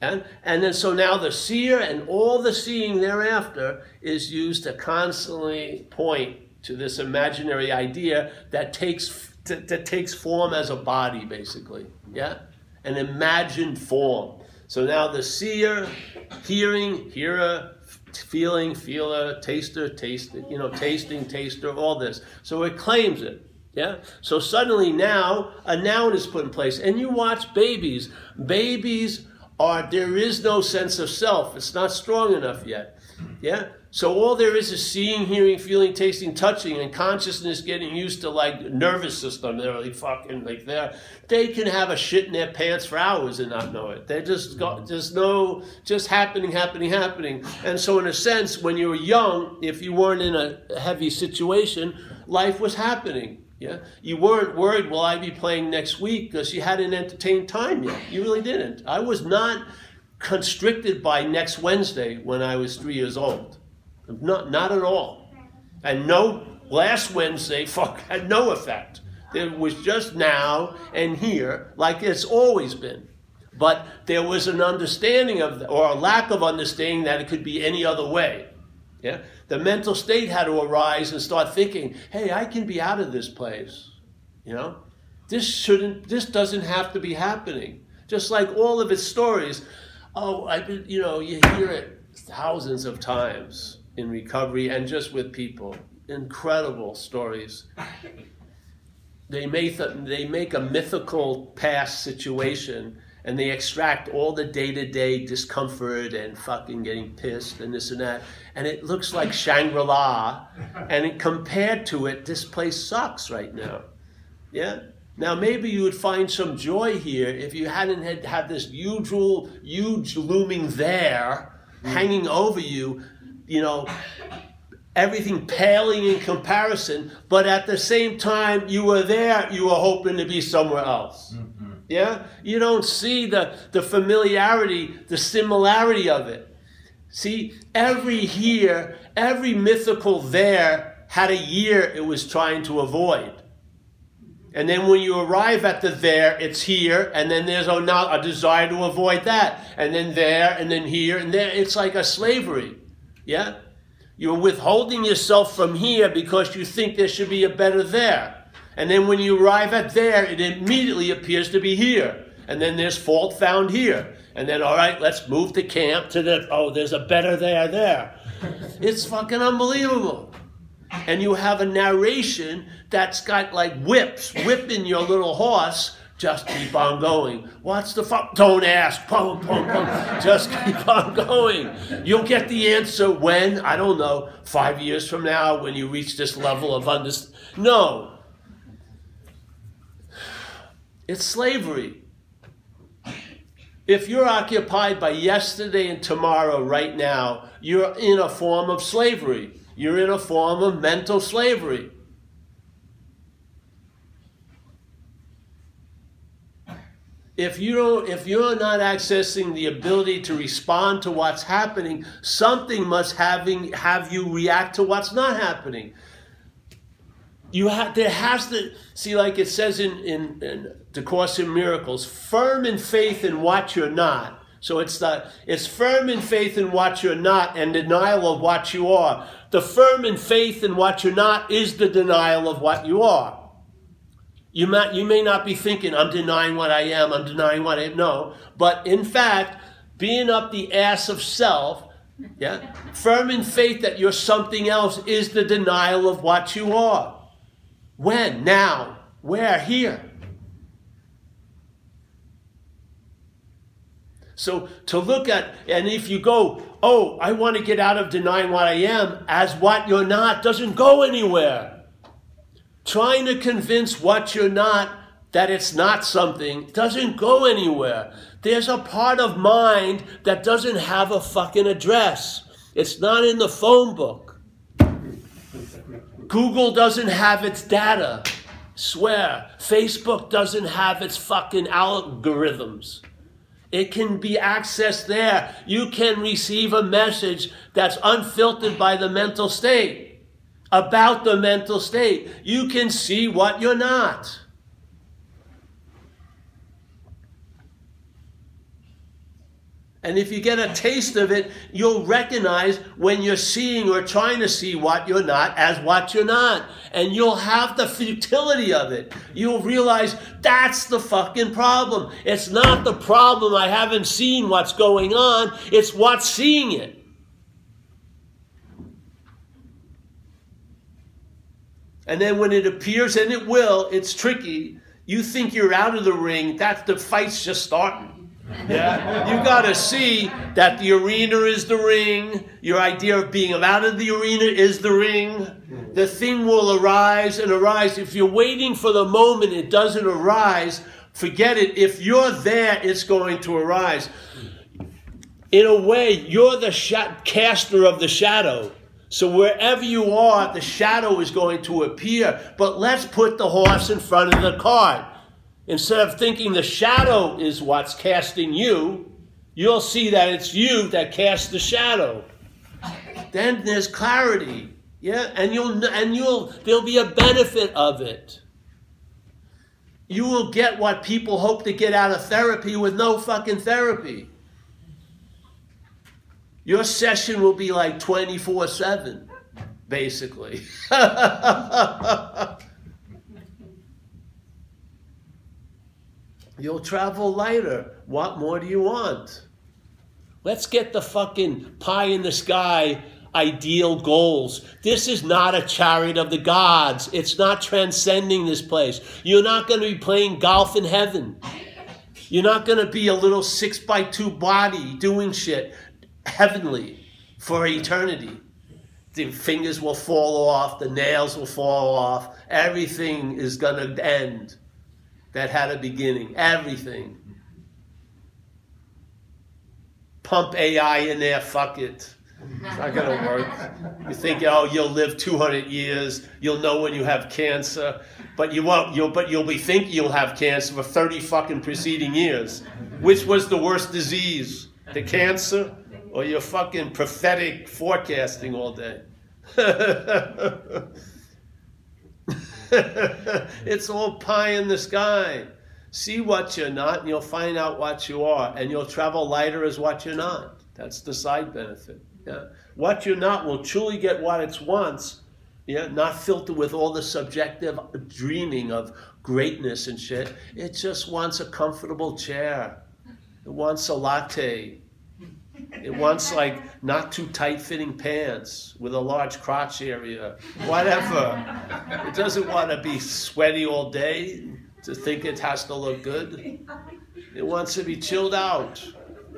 And, and then so now the seer and all the seeing thereafter is used to constantly point to this imaginary idea that takes, that takes form as a body, basically. Yeah? An imagined form. So now the seer, hearing, hearer, feeling, feeler, taster, taste, you know, tasting, taster, all this. So it claims it. Yeah. So suddenly now a noun is put in place, and you watch babies. Babies are there is no sense of self. It's not strong enough yet. Yeah. So all there is is seeing, hearing, feeling, tasting, touching, and consciousness getting used to like nervous system. They're like fucking like there. They can have a shit in their pants for hours and not know it. They just got just no just happening, happening, happening. And so in a sense, when you were young, if you weren't in a heavy situation, life was happening. Yeah, you weren't worried. Will I be playing next week? Because you hadn't entertained time yet. You really didn't. I was not constricted by next Wednesday when I was three years old. Not, not at all. And no, last Wednesday fuck had no effect. It was just now and here, like it's always been. But there was an understanding of, or a lack of understanding that it could be any other way. Yeah, the mental state had to arise and start thinking, "Hey, I can be out of this place." You know, this shouldn't, this doesn't have to be happening. Just like all of its stories. Oh, I've been, you know, you hear it thousands of times in recovery and just with people. Incredible stories. They make, they make a mythical past situation and they extract all the day to day discomfort and fucking getting pissed and this and that. And it looks like Shangri La. And it, compared to it, this place sucks right now. Yeah? Now, maybe you would find some joy here if you hadn't had, had this usual, huge looming there hanging over you you know, everything paling in comparison, but at the same time, you were there, you were hoping to be somewhere else. Mm-hmm. Yeah? You don't see the, the familiarity, the similarity of it. See, every here, every mythical there had a year it was trying to avoid. And then when you arrive at the there, it's here, and then there's a, now a desire to avoid that, and then there, and then here, and there. It's like a slavery. Yeah? You're withholding yourself from here because you think there should be a better there. And then when you arrive at there, it immediately appears to be here. And then there's fault found here. And then, all right, let's move the camp to the, oh, there's a better there there. it's fucking unbelievable. And you have a narration that's got like whips, whipping your little horse just keep on going. What's the fuck? Don't ask. Pum, pum, pum. Just keep on going. You'll get the answer when, I don't know, five years from now when you reach this level of understanding. No. It's slavery. If you're occupied by yesterday and tomorrow right now, you're in a form of slavery. You're in a form of mental slavery. if you don't if you're not accessing the ability to respond to what's happening something must having have you react to what's not happening you have there has to see like it says in in, in the course in miracles firm in faith in what you're not so it's the it's firm in faith in what you're not and denial of what you are the firm in faith in what you're not is the denial of what you are you may, you may not be thinking, I'm denying what I am, I'm denying what I am. No. But in fact, being up the ass of self, yeah, firm in faith that you're something else is the denial of what you are. When? Now. Where? Here. So to look at, and if you go, oh, I want to get out of denying what I am as what you're not, doesn't go anywhere trying to convince what you're not that it's not something doesn't go anywhere. There's a part of mind that doesn't have a fucking address. It's not in the phone book. Google doesn't have its data. Swear. Facebook doesn't have its fucking algorithms. It can be accessed there. You can receive a message that's unfiltered by the mental state about the mental state. You can see what you're not. And if you get a taste of it, you'll recognize when you're seeing or trying to see what you're not as what you're not. And you'll have the futility of it. You'll realize that's the fucking problem. It's not the problem I haven't seen what's going on, it's what's seeing it. And then when it appears, and it will, it's tricky. You think you're out of the ring, that the fight's just starting. Yeah, you got to see that the arena is the ring. Your idea of being out of the arena is the ring. The thing will arise and arise. If you're waiting for the moment it doesn't arise, forget it. If you're there, it's going to arise. In a way, you're the caster of the shadow. So wherever you are, the shadow is going to appear. But let's put the horse in front of the cart. Instead of thinking the shadow is what's casting you, you'll see that it's you that casts the shadow. Then there's clarity. Yeah, and you'll and you'll there'll be a benefit of it. You will get what people hope to get out of therapy with no fucking therapy. Your session will be like 24 7, basically. You'll travel lighter. What more do you want? Let's get the fucking pie in the sky ideal goals. This is not a chariot of the gods. It's not transcending this place. You're not going to be playing golf in heaven. You're not going to be a little six by two body doing shit heavenly for eternity. The fingers will fall off, the nails will fall off, everything is going to end that had a beginning. Everything. Pump AI in there, fuck it. It's not going to work. You think, oh, you'll live 200 years, you'll know when you have cancer, but you won't. You'll, but you'll be thinking you'll have cancer for 30 fucking preceding years. Which was the worst disease? The cancer or your fucking prophetic forecasting all day? it's all pie in the sky. See what you're not, and you'll find out what you are, and you'll travel lighter as what you're not. That's the side benefit. Yeah? What you're not will truly get what it wants. Yeah, not filtered with all the subjective dreaming of greatness and shit. It just wants a comfortable chair. It wants a latte. It wants like not too tight fitting pants with a large crotch area, whatever. It doesn't want to be sweaty all day to think it has to look good. It wants to be chilled out.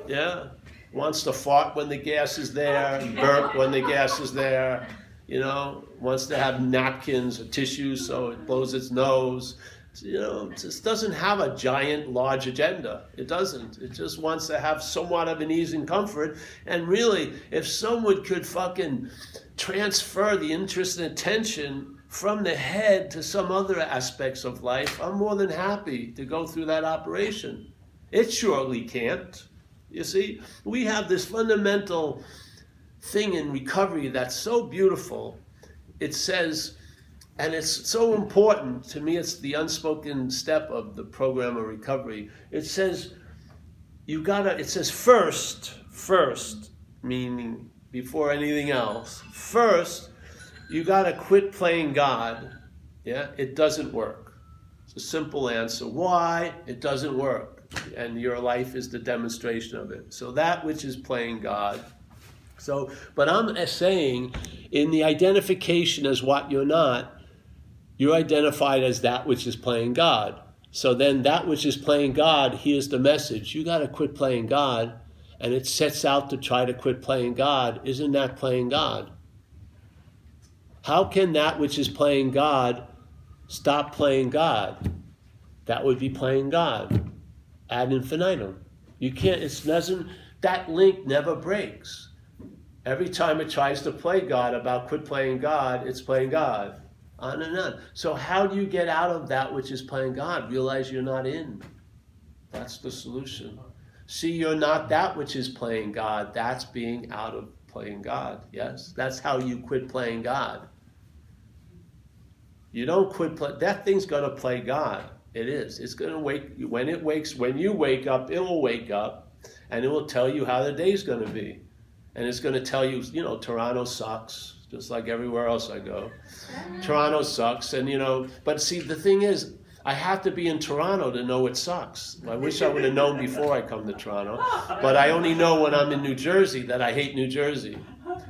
Yeah. Wants to fart when the gas is there, burp when the gas is there. You know, wants to have napkins or tissues so it blows its nose you know, it just doesn't have a giant, large agenda. It doesn't. It just wants to have somewhat of an ease and comfort. And really, if someone could fucking transfer the interest and attention from the head to some other aspects of life, I'm more than happy to go through that operation. It surely can't. You see, we have this fundamental thing in recovery that's so beautiful. It says, and it's so important to me, it's the unspoken step of the program of recovery. It says, you gotta, it says first, first, meaning before anything else, first, you gotta quit playing God. Yeah, it doesn't work. It's a simple answer. Why? It doesn't work. And your life is the demonstration of it. So that which is playing God. So, but I'm saying in the identification as what you're not, you're identified as that which is playing God. So then, that which is playing God, here's the message you got to quit playing God. And it sets out to try to quit playing God. Isn't that playing God? How can that which is playing God stop playing God? That would be playing God ad infinitum. You can't, it doesn't, that link never breaks. Every time it tries to play God about quit playing God, it's playing God on and on. So, how do you get out of that which is playing God? Realize you're not in. That's the solution. See, you're not that which is playing God. That's being out of playing God. Yes? That's how you quit playing God. You don't quit play. That thing's going to play God. It is. It's going to wake. When it wakes, when you wake up, it will wake up and it will tell you how the day's going to be. And it's going to tell you, you know, Toronto sucks just like everywhere else I go. Toronto sucks, and you know, but see, the thing is, I have to be in Toronto to know it sucks. I wish I would have known before I come to Toronto, but I only know when I'm in New Jersey that I hate New Jersey.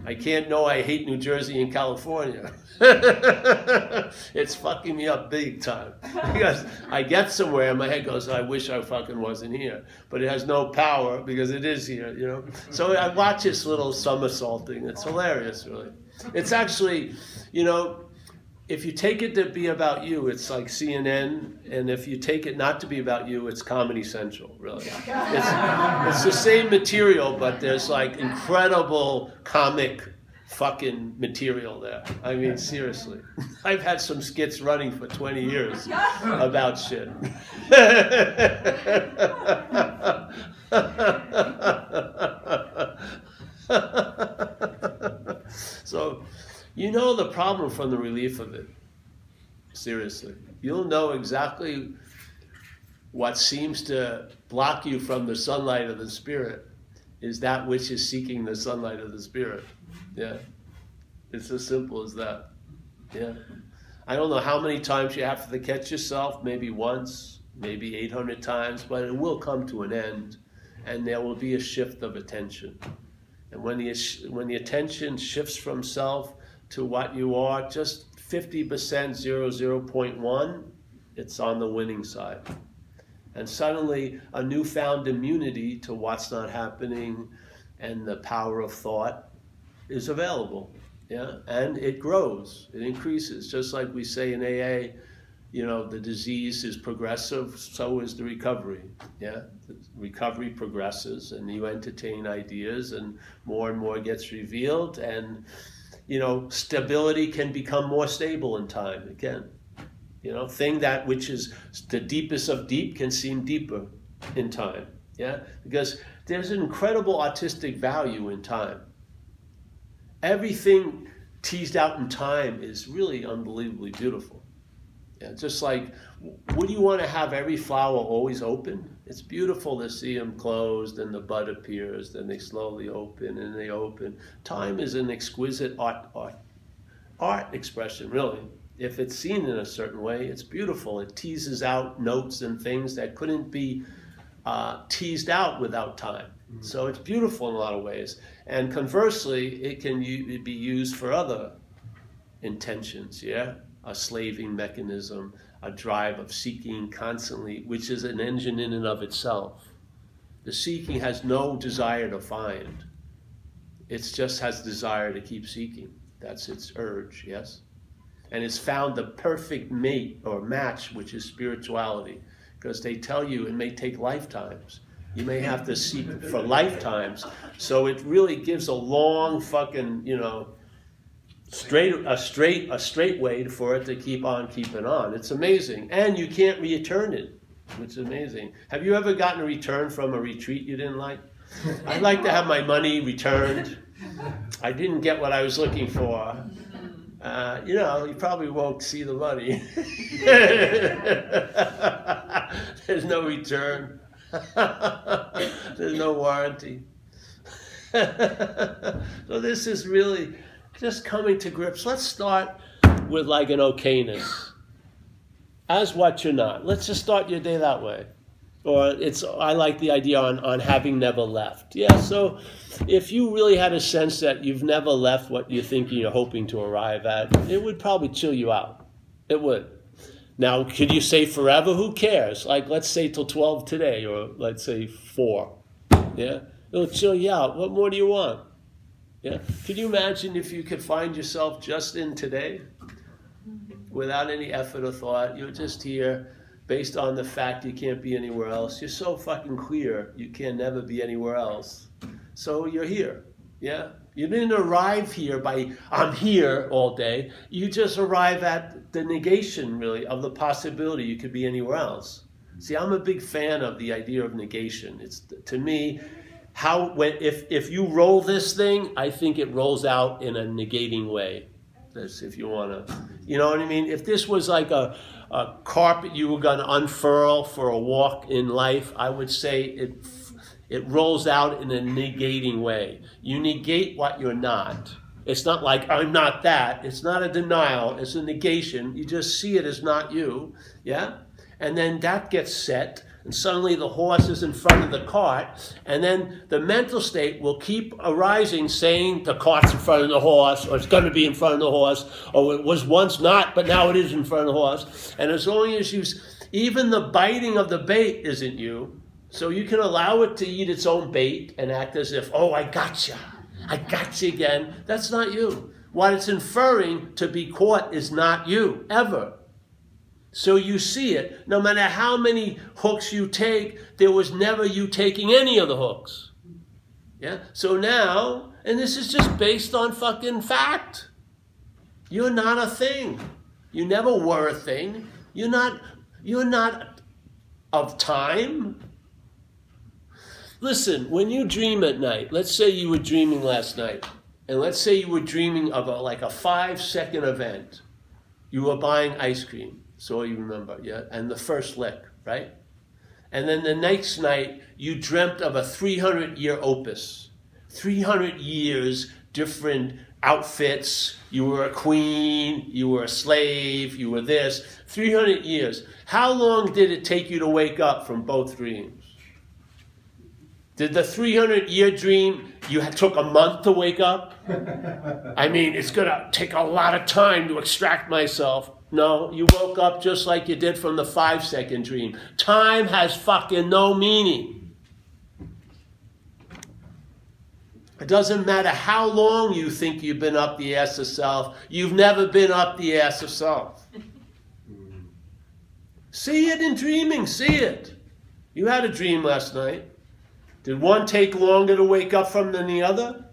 I can't know I hate New Jersey and California. it's fucking me up big time because I get somewhere and my head goes, I wish I fucking wasn't here, but it has no power because it is here, you know. So I watch this little somersaulting. It's hilarious, really. It's actually, you know, if you take it to be about you, it's like CNN, and if you take it not to be about you, it's Comedy Central, really. It's, it's the same material, but there's like incredible comic fucking material there. I mean, seriously. I've had some skits running for 20 years about shit. so, you know the problem from the relief of it. Seriously. You'll know exactly what seems to block you from the sunlight of the Spirit is that which is seeking the sunlight of the Spirit. Yeah. It's as simple as that. Yeah. I don't know how many times you have to catch yourself, maybe once, maybe 800 times, but it will come to an end and there will be a shift of attention. And when the, when the attention shifts from self to what you are, just 50%, 0, 0.1, it's on the winning side. And suddenly, a newfound immunity to what's not happening and the power of thought is available. Yeah, and it grows, it increases. Just like we say in AA, you know, the disease is progressive, so is the recovery. Yeah, the recovery progresses, and you entertain ideas, and more and more gets revealed, and you know, stability can become more stable in time again. You know, thing that which is the deepest of deep can seem deeper in time. Yeah, because there's an incredible artistic value in time. Everything teased out in time is really unbelievably beautiful. Yeah, just like, would you want to have every flower always open? It's beautiful to see them closed and the bud appears, then they slowly open and they open. Time is an exquisite art, art, art expression, really. If it's seen in a certain way, it's beautiful. It teases out notes and things that couldn't be uh, teased out without time. Mm-hmm. So it's beautiful in a lot of ways. And conversely, it can u- be used for other intentions, yeah? A slaving mechanism, a drive of seeking constantly, which is an engine in and of itself. The seeking has no desire to find. It just has desire to keep seeking. That's its urge, yes? And it's found the perfect mate or match, which is spirituality. Because they tell you it may take lifetimes. You may have to seek for lifetimes. So it really gives a long fucking, you know, straight a straight a straight way for it to keep on keeping on. It's amazing, and you can't return it, which is amazing. Have you ever gotten a return from a retreat you didn't like? I'd like to have my money returned. I didn't get what I was looking for. Uh, you know, you probably won't see the money. There's no return. There's no warranty. so this is really just coming to grips. Let's start with like an okayness. As what you're not. Let's just start your day that way. Or it's I like the idea on, on having never left. Yeah, so if you really had a sense that you've never left what you're thinking you're hoping to arrive at, it would probably chill you out. It would. Now, could you say forever? Who cares? Like, let's say till 12 today, or let's say 4. Yeah? It'll chill you out. What more do you want? Yeah. Can you imagine if you could find yourself just in today without any effort or thought? You're just here based on the fact you can't be anywhere else. You're so fucking clear you can never be anywhere else. So you're here. Yeah? You didn't arrive here by, I'm here all day. You just arrive at the negation, really, of the possibility you could be anywhere else. See, I'm a big fan of the idea of negation. It's, to me, how when if if you roll this thing, I think it rolls out in a negating way. This, if you want to, you know what I mean. If this was like a a carpet you were going to unfurl for a walk in life, I would say it it rolls out in a negating way. You negate what you're not. It's not like I'm not that. It's not a denial. It's a negation. You just see it as not you. Yeah. and then that gets set, and suddenly the horse is in front of the cart, and then the mental state will keep arising, saying the cart's in front of the horse, or it's going to be in front of the horse, or it was once not, but now it is in front of the horse. And as long as you, even the biting of the bait isn't you, so you can allow it to eat its own bait and act as if, oh, I gotcha, I gotcha again. That's not you. What it's inferring to be caught is not you, ever. So you see it. No matter how many hooks you take, there was never you taking any of the hooks. Yeah? So now, and this is just based on fucking fact. You're not a thing. You never were a thing. You're not you're not of time. Listen, when you dream at night, let's say you were dreaming last night, and let's say you were dreaming of a, like a five second event. You were buying ice cream so you remember, yeah? And the first lick, right? And then the next night, you dreamt of a 300 year opus. 300 years, different outfits. You were a queen, you were a slave, you were this. 300 years. How long did it take you to wake up from both dreams? Did the 300 year dream, you took a month to wake up? I mean, it's going to take a lot of time to extract myself. No, you woke up just like you did from the five second dream. Time has fucking no meaning. It doesn't matter how long you think you've been up the ass of self, you've never been up the ass of self. see it in dreaming, see it. You had a dream last night. Did one take longer to wake up from than the other?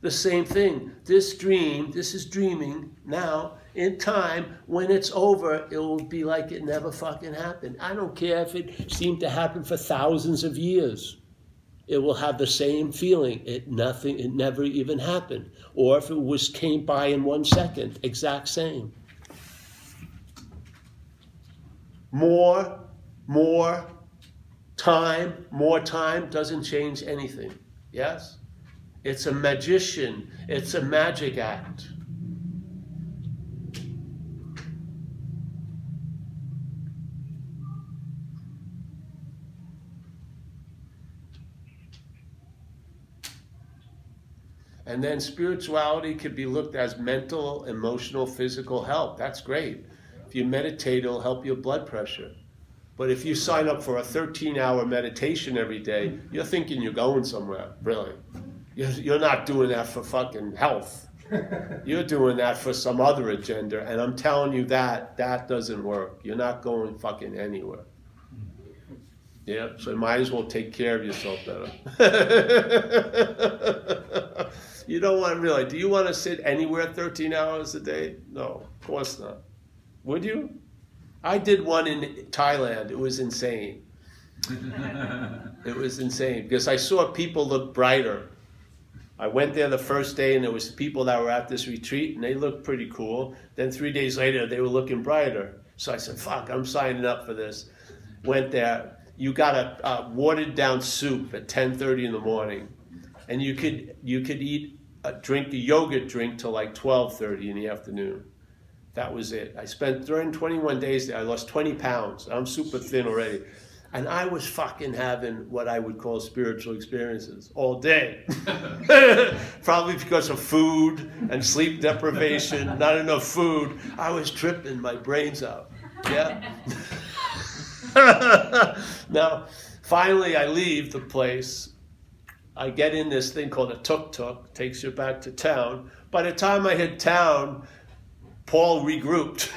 The same thing. This dream, this is dreaming now. In time, when it's over, it will be like it never fucking happened. I don't care if it seemed to happen for thousands of years. It will have the same feeling. It nothing. It never even happened. Or if it was came by in one second, exact same. More, more time, more time doesn't change anything. Yes. It's a magician, it's a magic act. And then spirituality could be looked as mental, emotional, physical health. That's great. If you meditate, it'll help your blood pressure. But if you sign up for a 13 hour meditation every day, you're thinking you're going somewhere, really. You're not doing that for fucking health. You're doing that for some other agenda, and I'm telling you that that doesn't work. You're not going fucking anywhere. Yeah, so you might as well take care of yourself better. you don't want to really. Do you want to sit anywhere 13 hours a day? No, of course not. Would you? I did one in Thailand. It was insane. it was insane because I saw people look brighter I went there the first day and there was people that were at this retreat and they looked pretty cool. Then three days later they were looking brighter. So I said, "Fuck, I'm signing up for this." Went there. You got a, a watered down soup at 10:30 in the morning, and you could you could eat a drink a yogurt drink till like 12:30 in the afternoon. That was it. I spent during 21 days there. I lost 20 pounds. I'm super thin already. And I was fucking having what I would call spiritual experiences all day. Probably because of food and sleep deprivation, not enough food. I was tripping my brains out. Yeah. now, finally, I leave the place. I get in this thing called a tuk tuk, takes you back to town. By the time I hit town, Paul regrouped.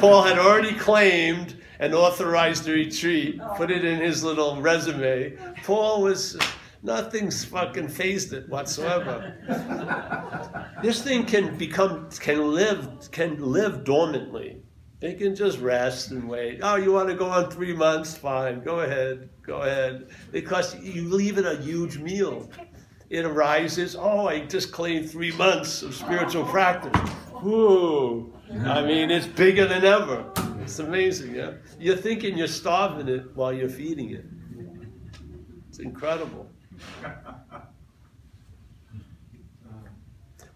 Paul had already claimed and authorized the retreat, put it in his little resume. Paul was nothing's fucking phased it whatsoever. this thing can become can live can live dormantly. It can just rest and wait. Oh, you want to go on three months? Fine, go ahead, go ahead. Because you leave it a huge meal. It arises. Oh, I just claimed three months of spiritual practice. Whoa! I mean, it's bigger than ever. It's amazing, yeah? You're thinking you're starving it while you're feeding it. It's incredible.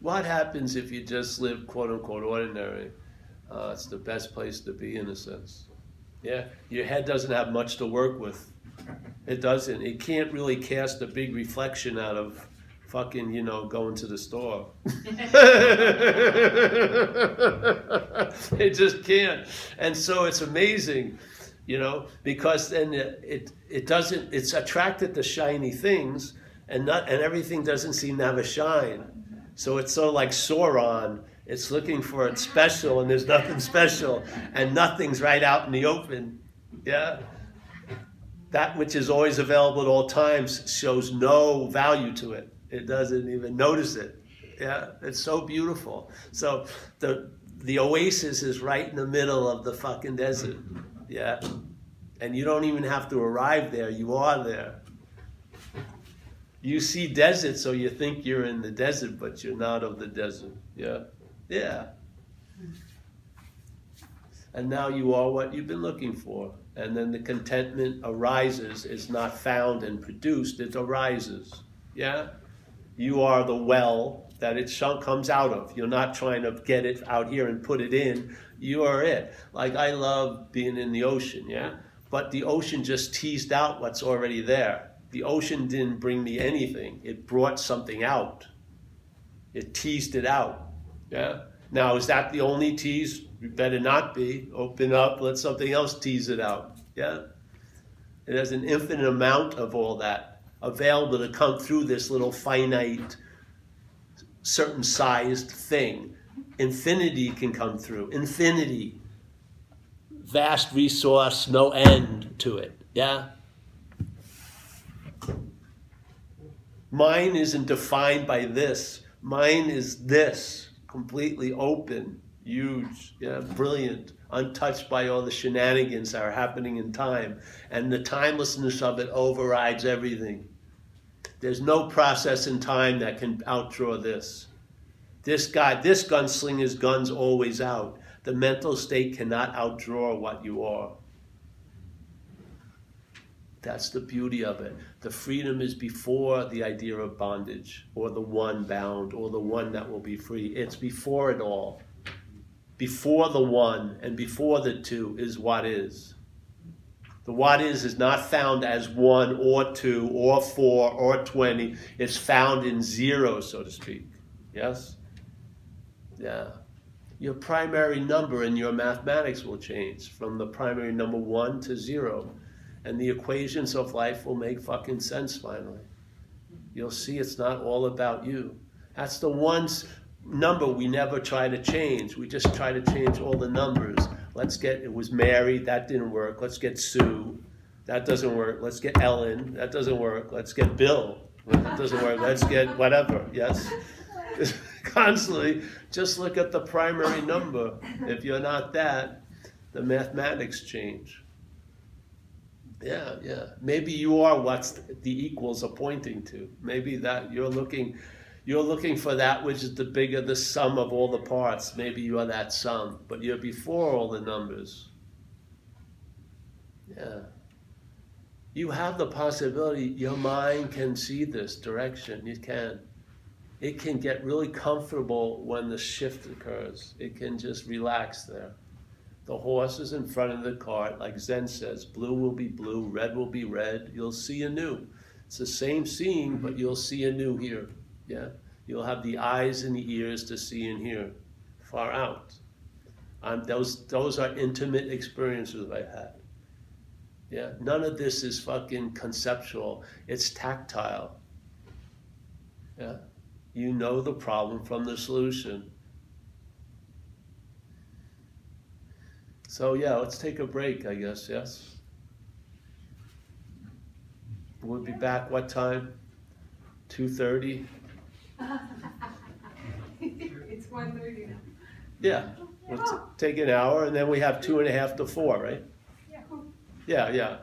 What happens if you just live quote unquote ordinary? Uh, it's the best place to be in a sense. Yeah, your head doesn't have much to work with. It doesn't. It can't really cast a big reflection out of fucking, you know, going to the store. they just can't. And so it's amazing, you know, because then it, it, it doesn't, it's attracted to shiny things and not, and everything doesn't seem to have a shine. So it's sort of like Sauron. It's looking for it special and there's nothing special and nothing's right out in the open. Yeah? That which is always available at all times shows no value to it. It doesn't even notice it. Yeah, it's so beautiful. So the the oasis is right in the middle of the fucking desert. Yeah. And you don't even have to arrive there, you are there. You see desert, so you think you're in the desert, but you're not of the desert. Yeah. Yeah. And now you are what you've been looking for. And then the contentment arises, It's not found and produced, it arises. Yeah? You are the well that it comes out of. You're not trying to get it out here and put it in. You are it. Like I love being in the ocean, yeah? But the ocean just teased out what's already there. The ocean didn't bring me anything, it brought something out. It teased it out. Yeah? Now, is that the only tease? You better not be. Open up, let something else tease it out. Yeah? It has an infinite amount of all that available to come through this little finite, certain sized thing. Infinity can come through. Infinity. Vast resource, no end to it. Yeah? Mine isn't defined by this. Mine is this, completely open, huge, yeah, brilliant, untouched by all the shenanigans that are happening in time. And the timelessness of it overrides everything. There's no process in time that can outdraw this. This guy, this gunslinger's gun's always out. The mental state cannot outdraw what you are. That's the beauty of it. The freedom is before the idea of bondage, or the one bound, or the one that will be free. It's before it all. Before the one and before the two is what is. The what is is not found as one or two or four or twenty. It's found in zero, so to speak. Yes? Yeah. Your primary number in your mathematics will change from the primary number one to zero and the equations of life will make fucking sense finally. You'll see it's not all about you. That's the one number we never try to change. We just try to change all the numbers. Let's get, it was Mary, that didn't work. Let's get Sue, that doesn't work. Let's get Ellen, that doesn't work. Let's get Bill, that doesn't work. Let's get whatever, yes? Constantly, just look at the primary number. If you're not that, the mathematics change. Yeah, yeah. Maybe you are what the equals are pointing to. Maybe that you're looking, you're looking for that which is the bigger the sum of all the parts. Maybe you are that sum, but you're before all the numbers. Yeah. You have the possibility. Your mind can see this direction. You can. It can get really comfortable when the shift occurs. It can just relax there. The horse is in front of the cart, like Zen says, blue will be blue, red will be red. You'll see anew. It's the same seeing, but you'll see anew here. Yeah? You'll have the eyes and the ears to see and hear far out. Um, those, those are intimate experiences I've had. Yeah? None of this is fucking conceptual, it's tactile. Yeah? You know the problem from the solution. So yeah, let's take a break, I guess, yes? We'll be back what time? Two thirty? It's one thirty now. Yeah, we'll t- take an hour and then we have two and a half to four, right? Yeah. Yeah, yeah.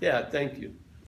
Yeah, thank you.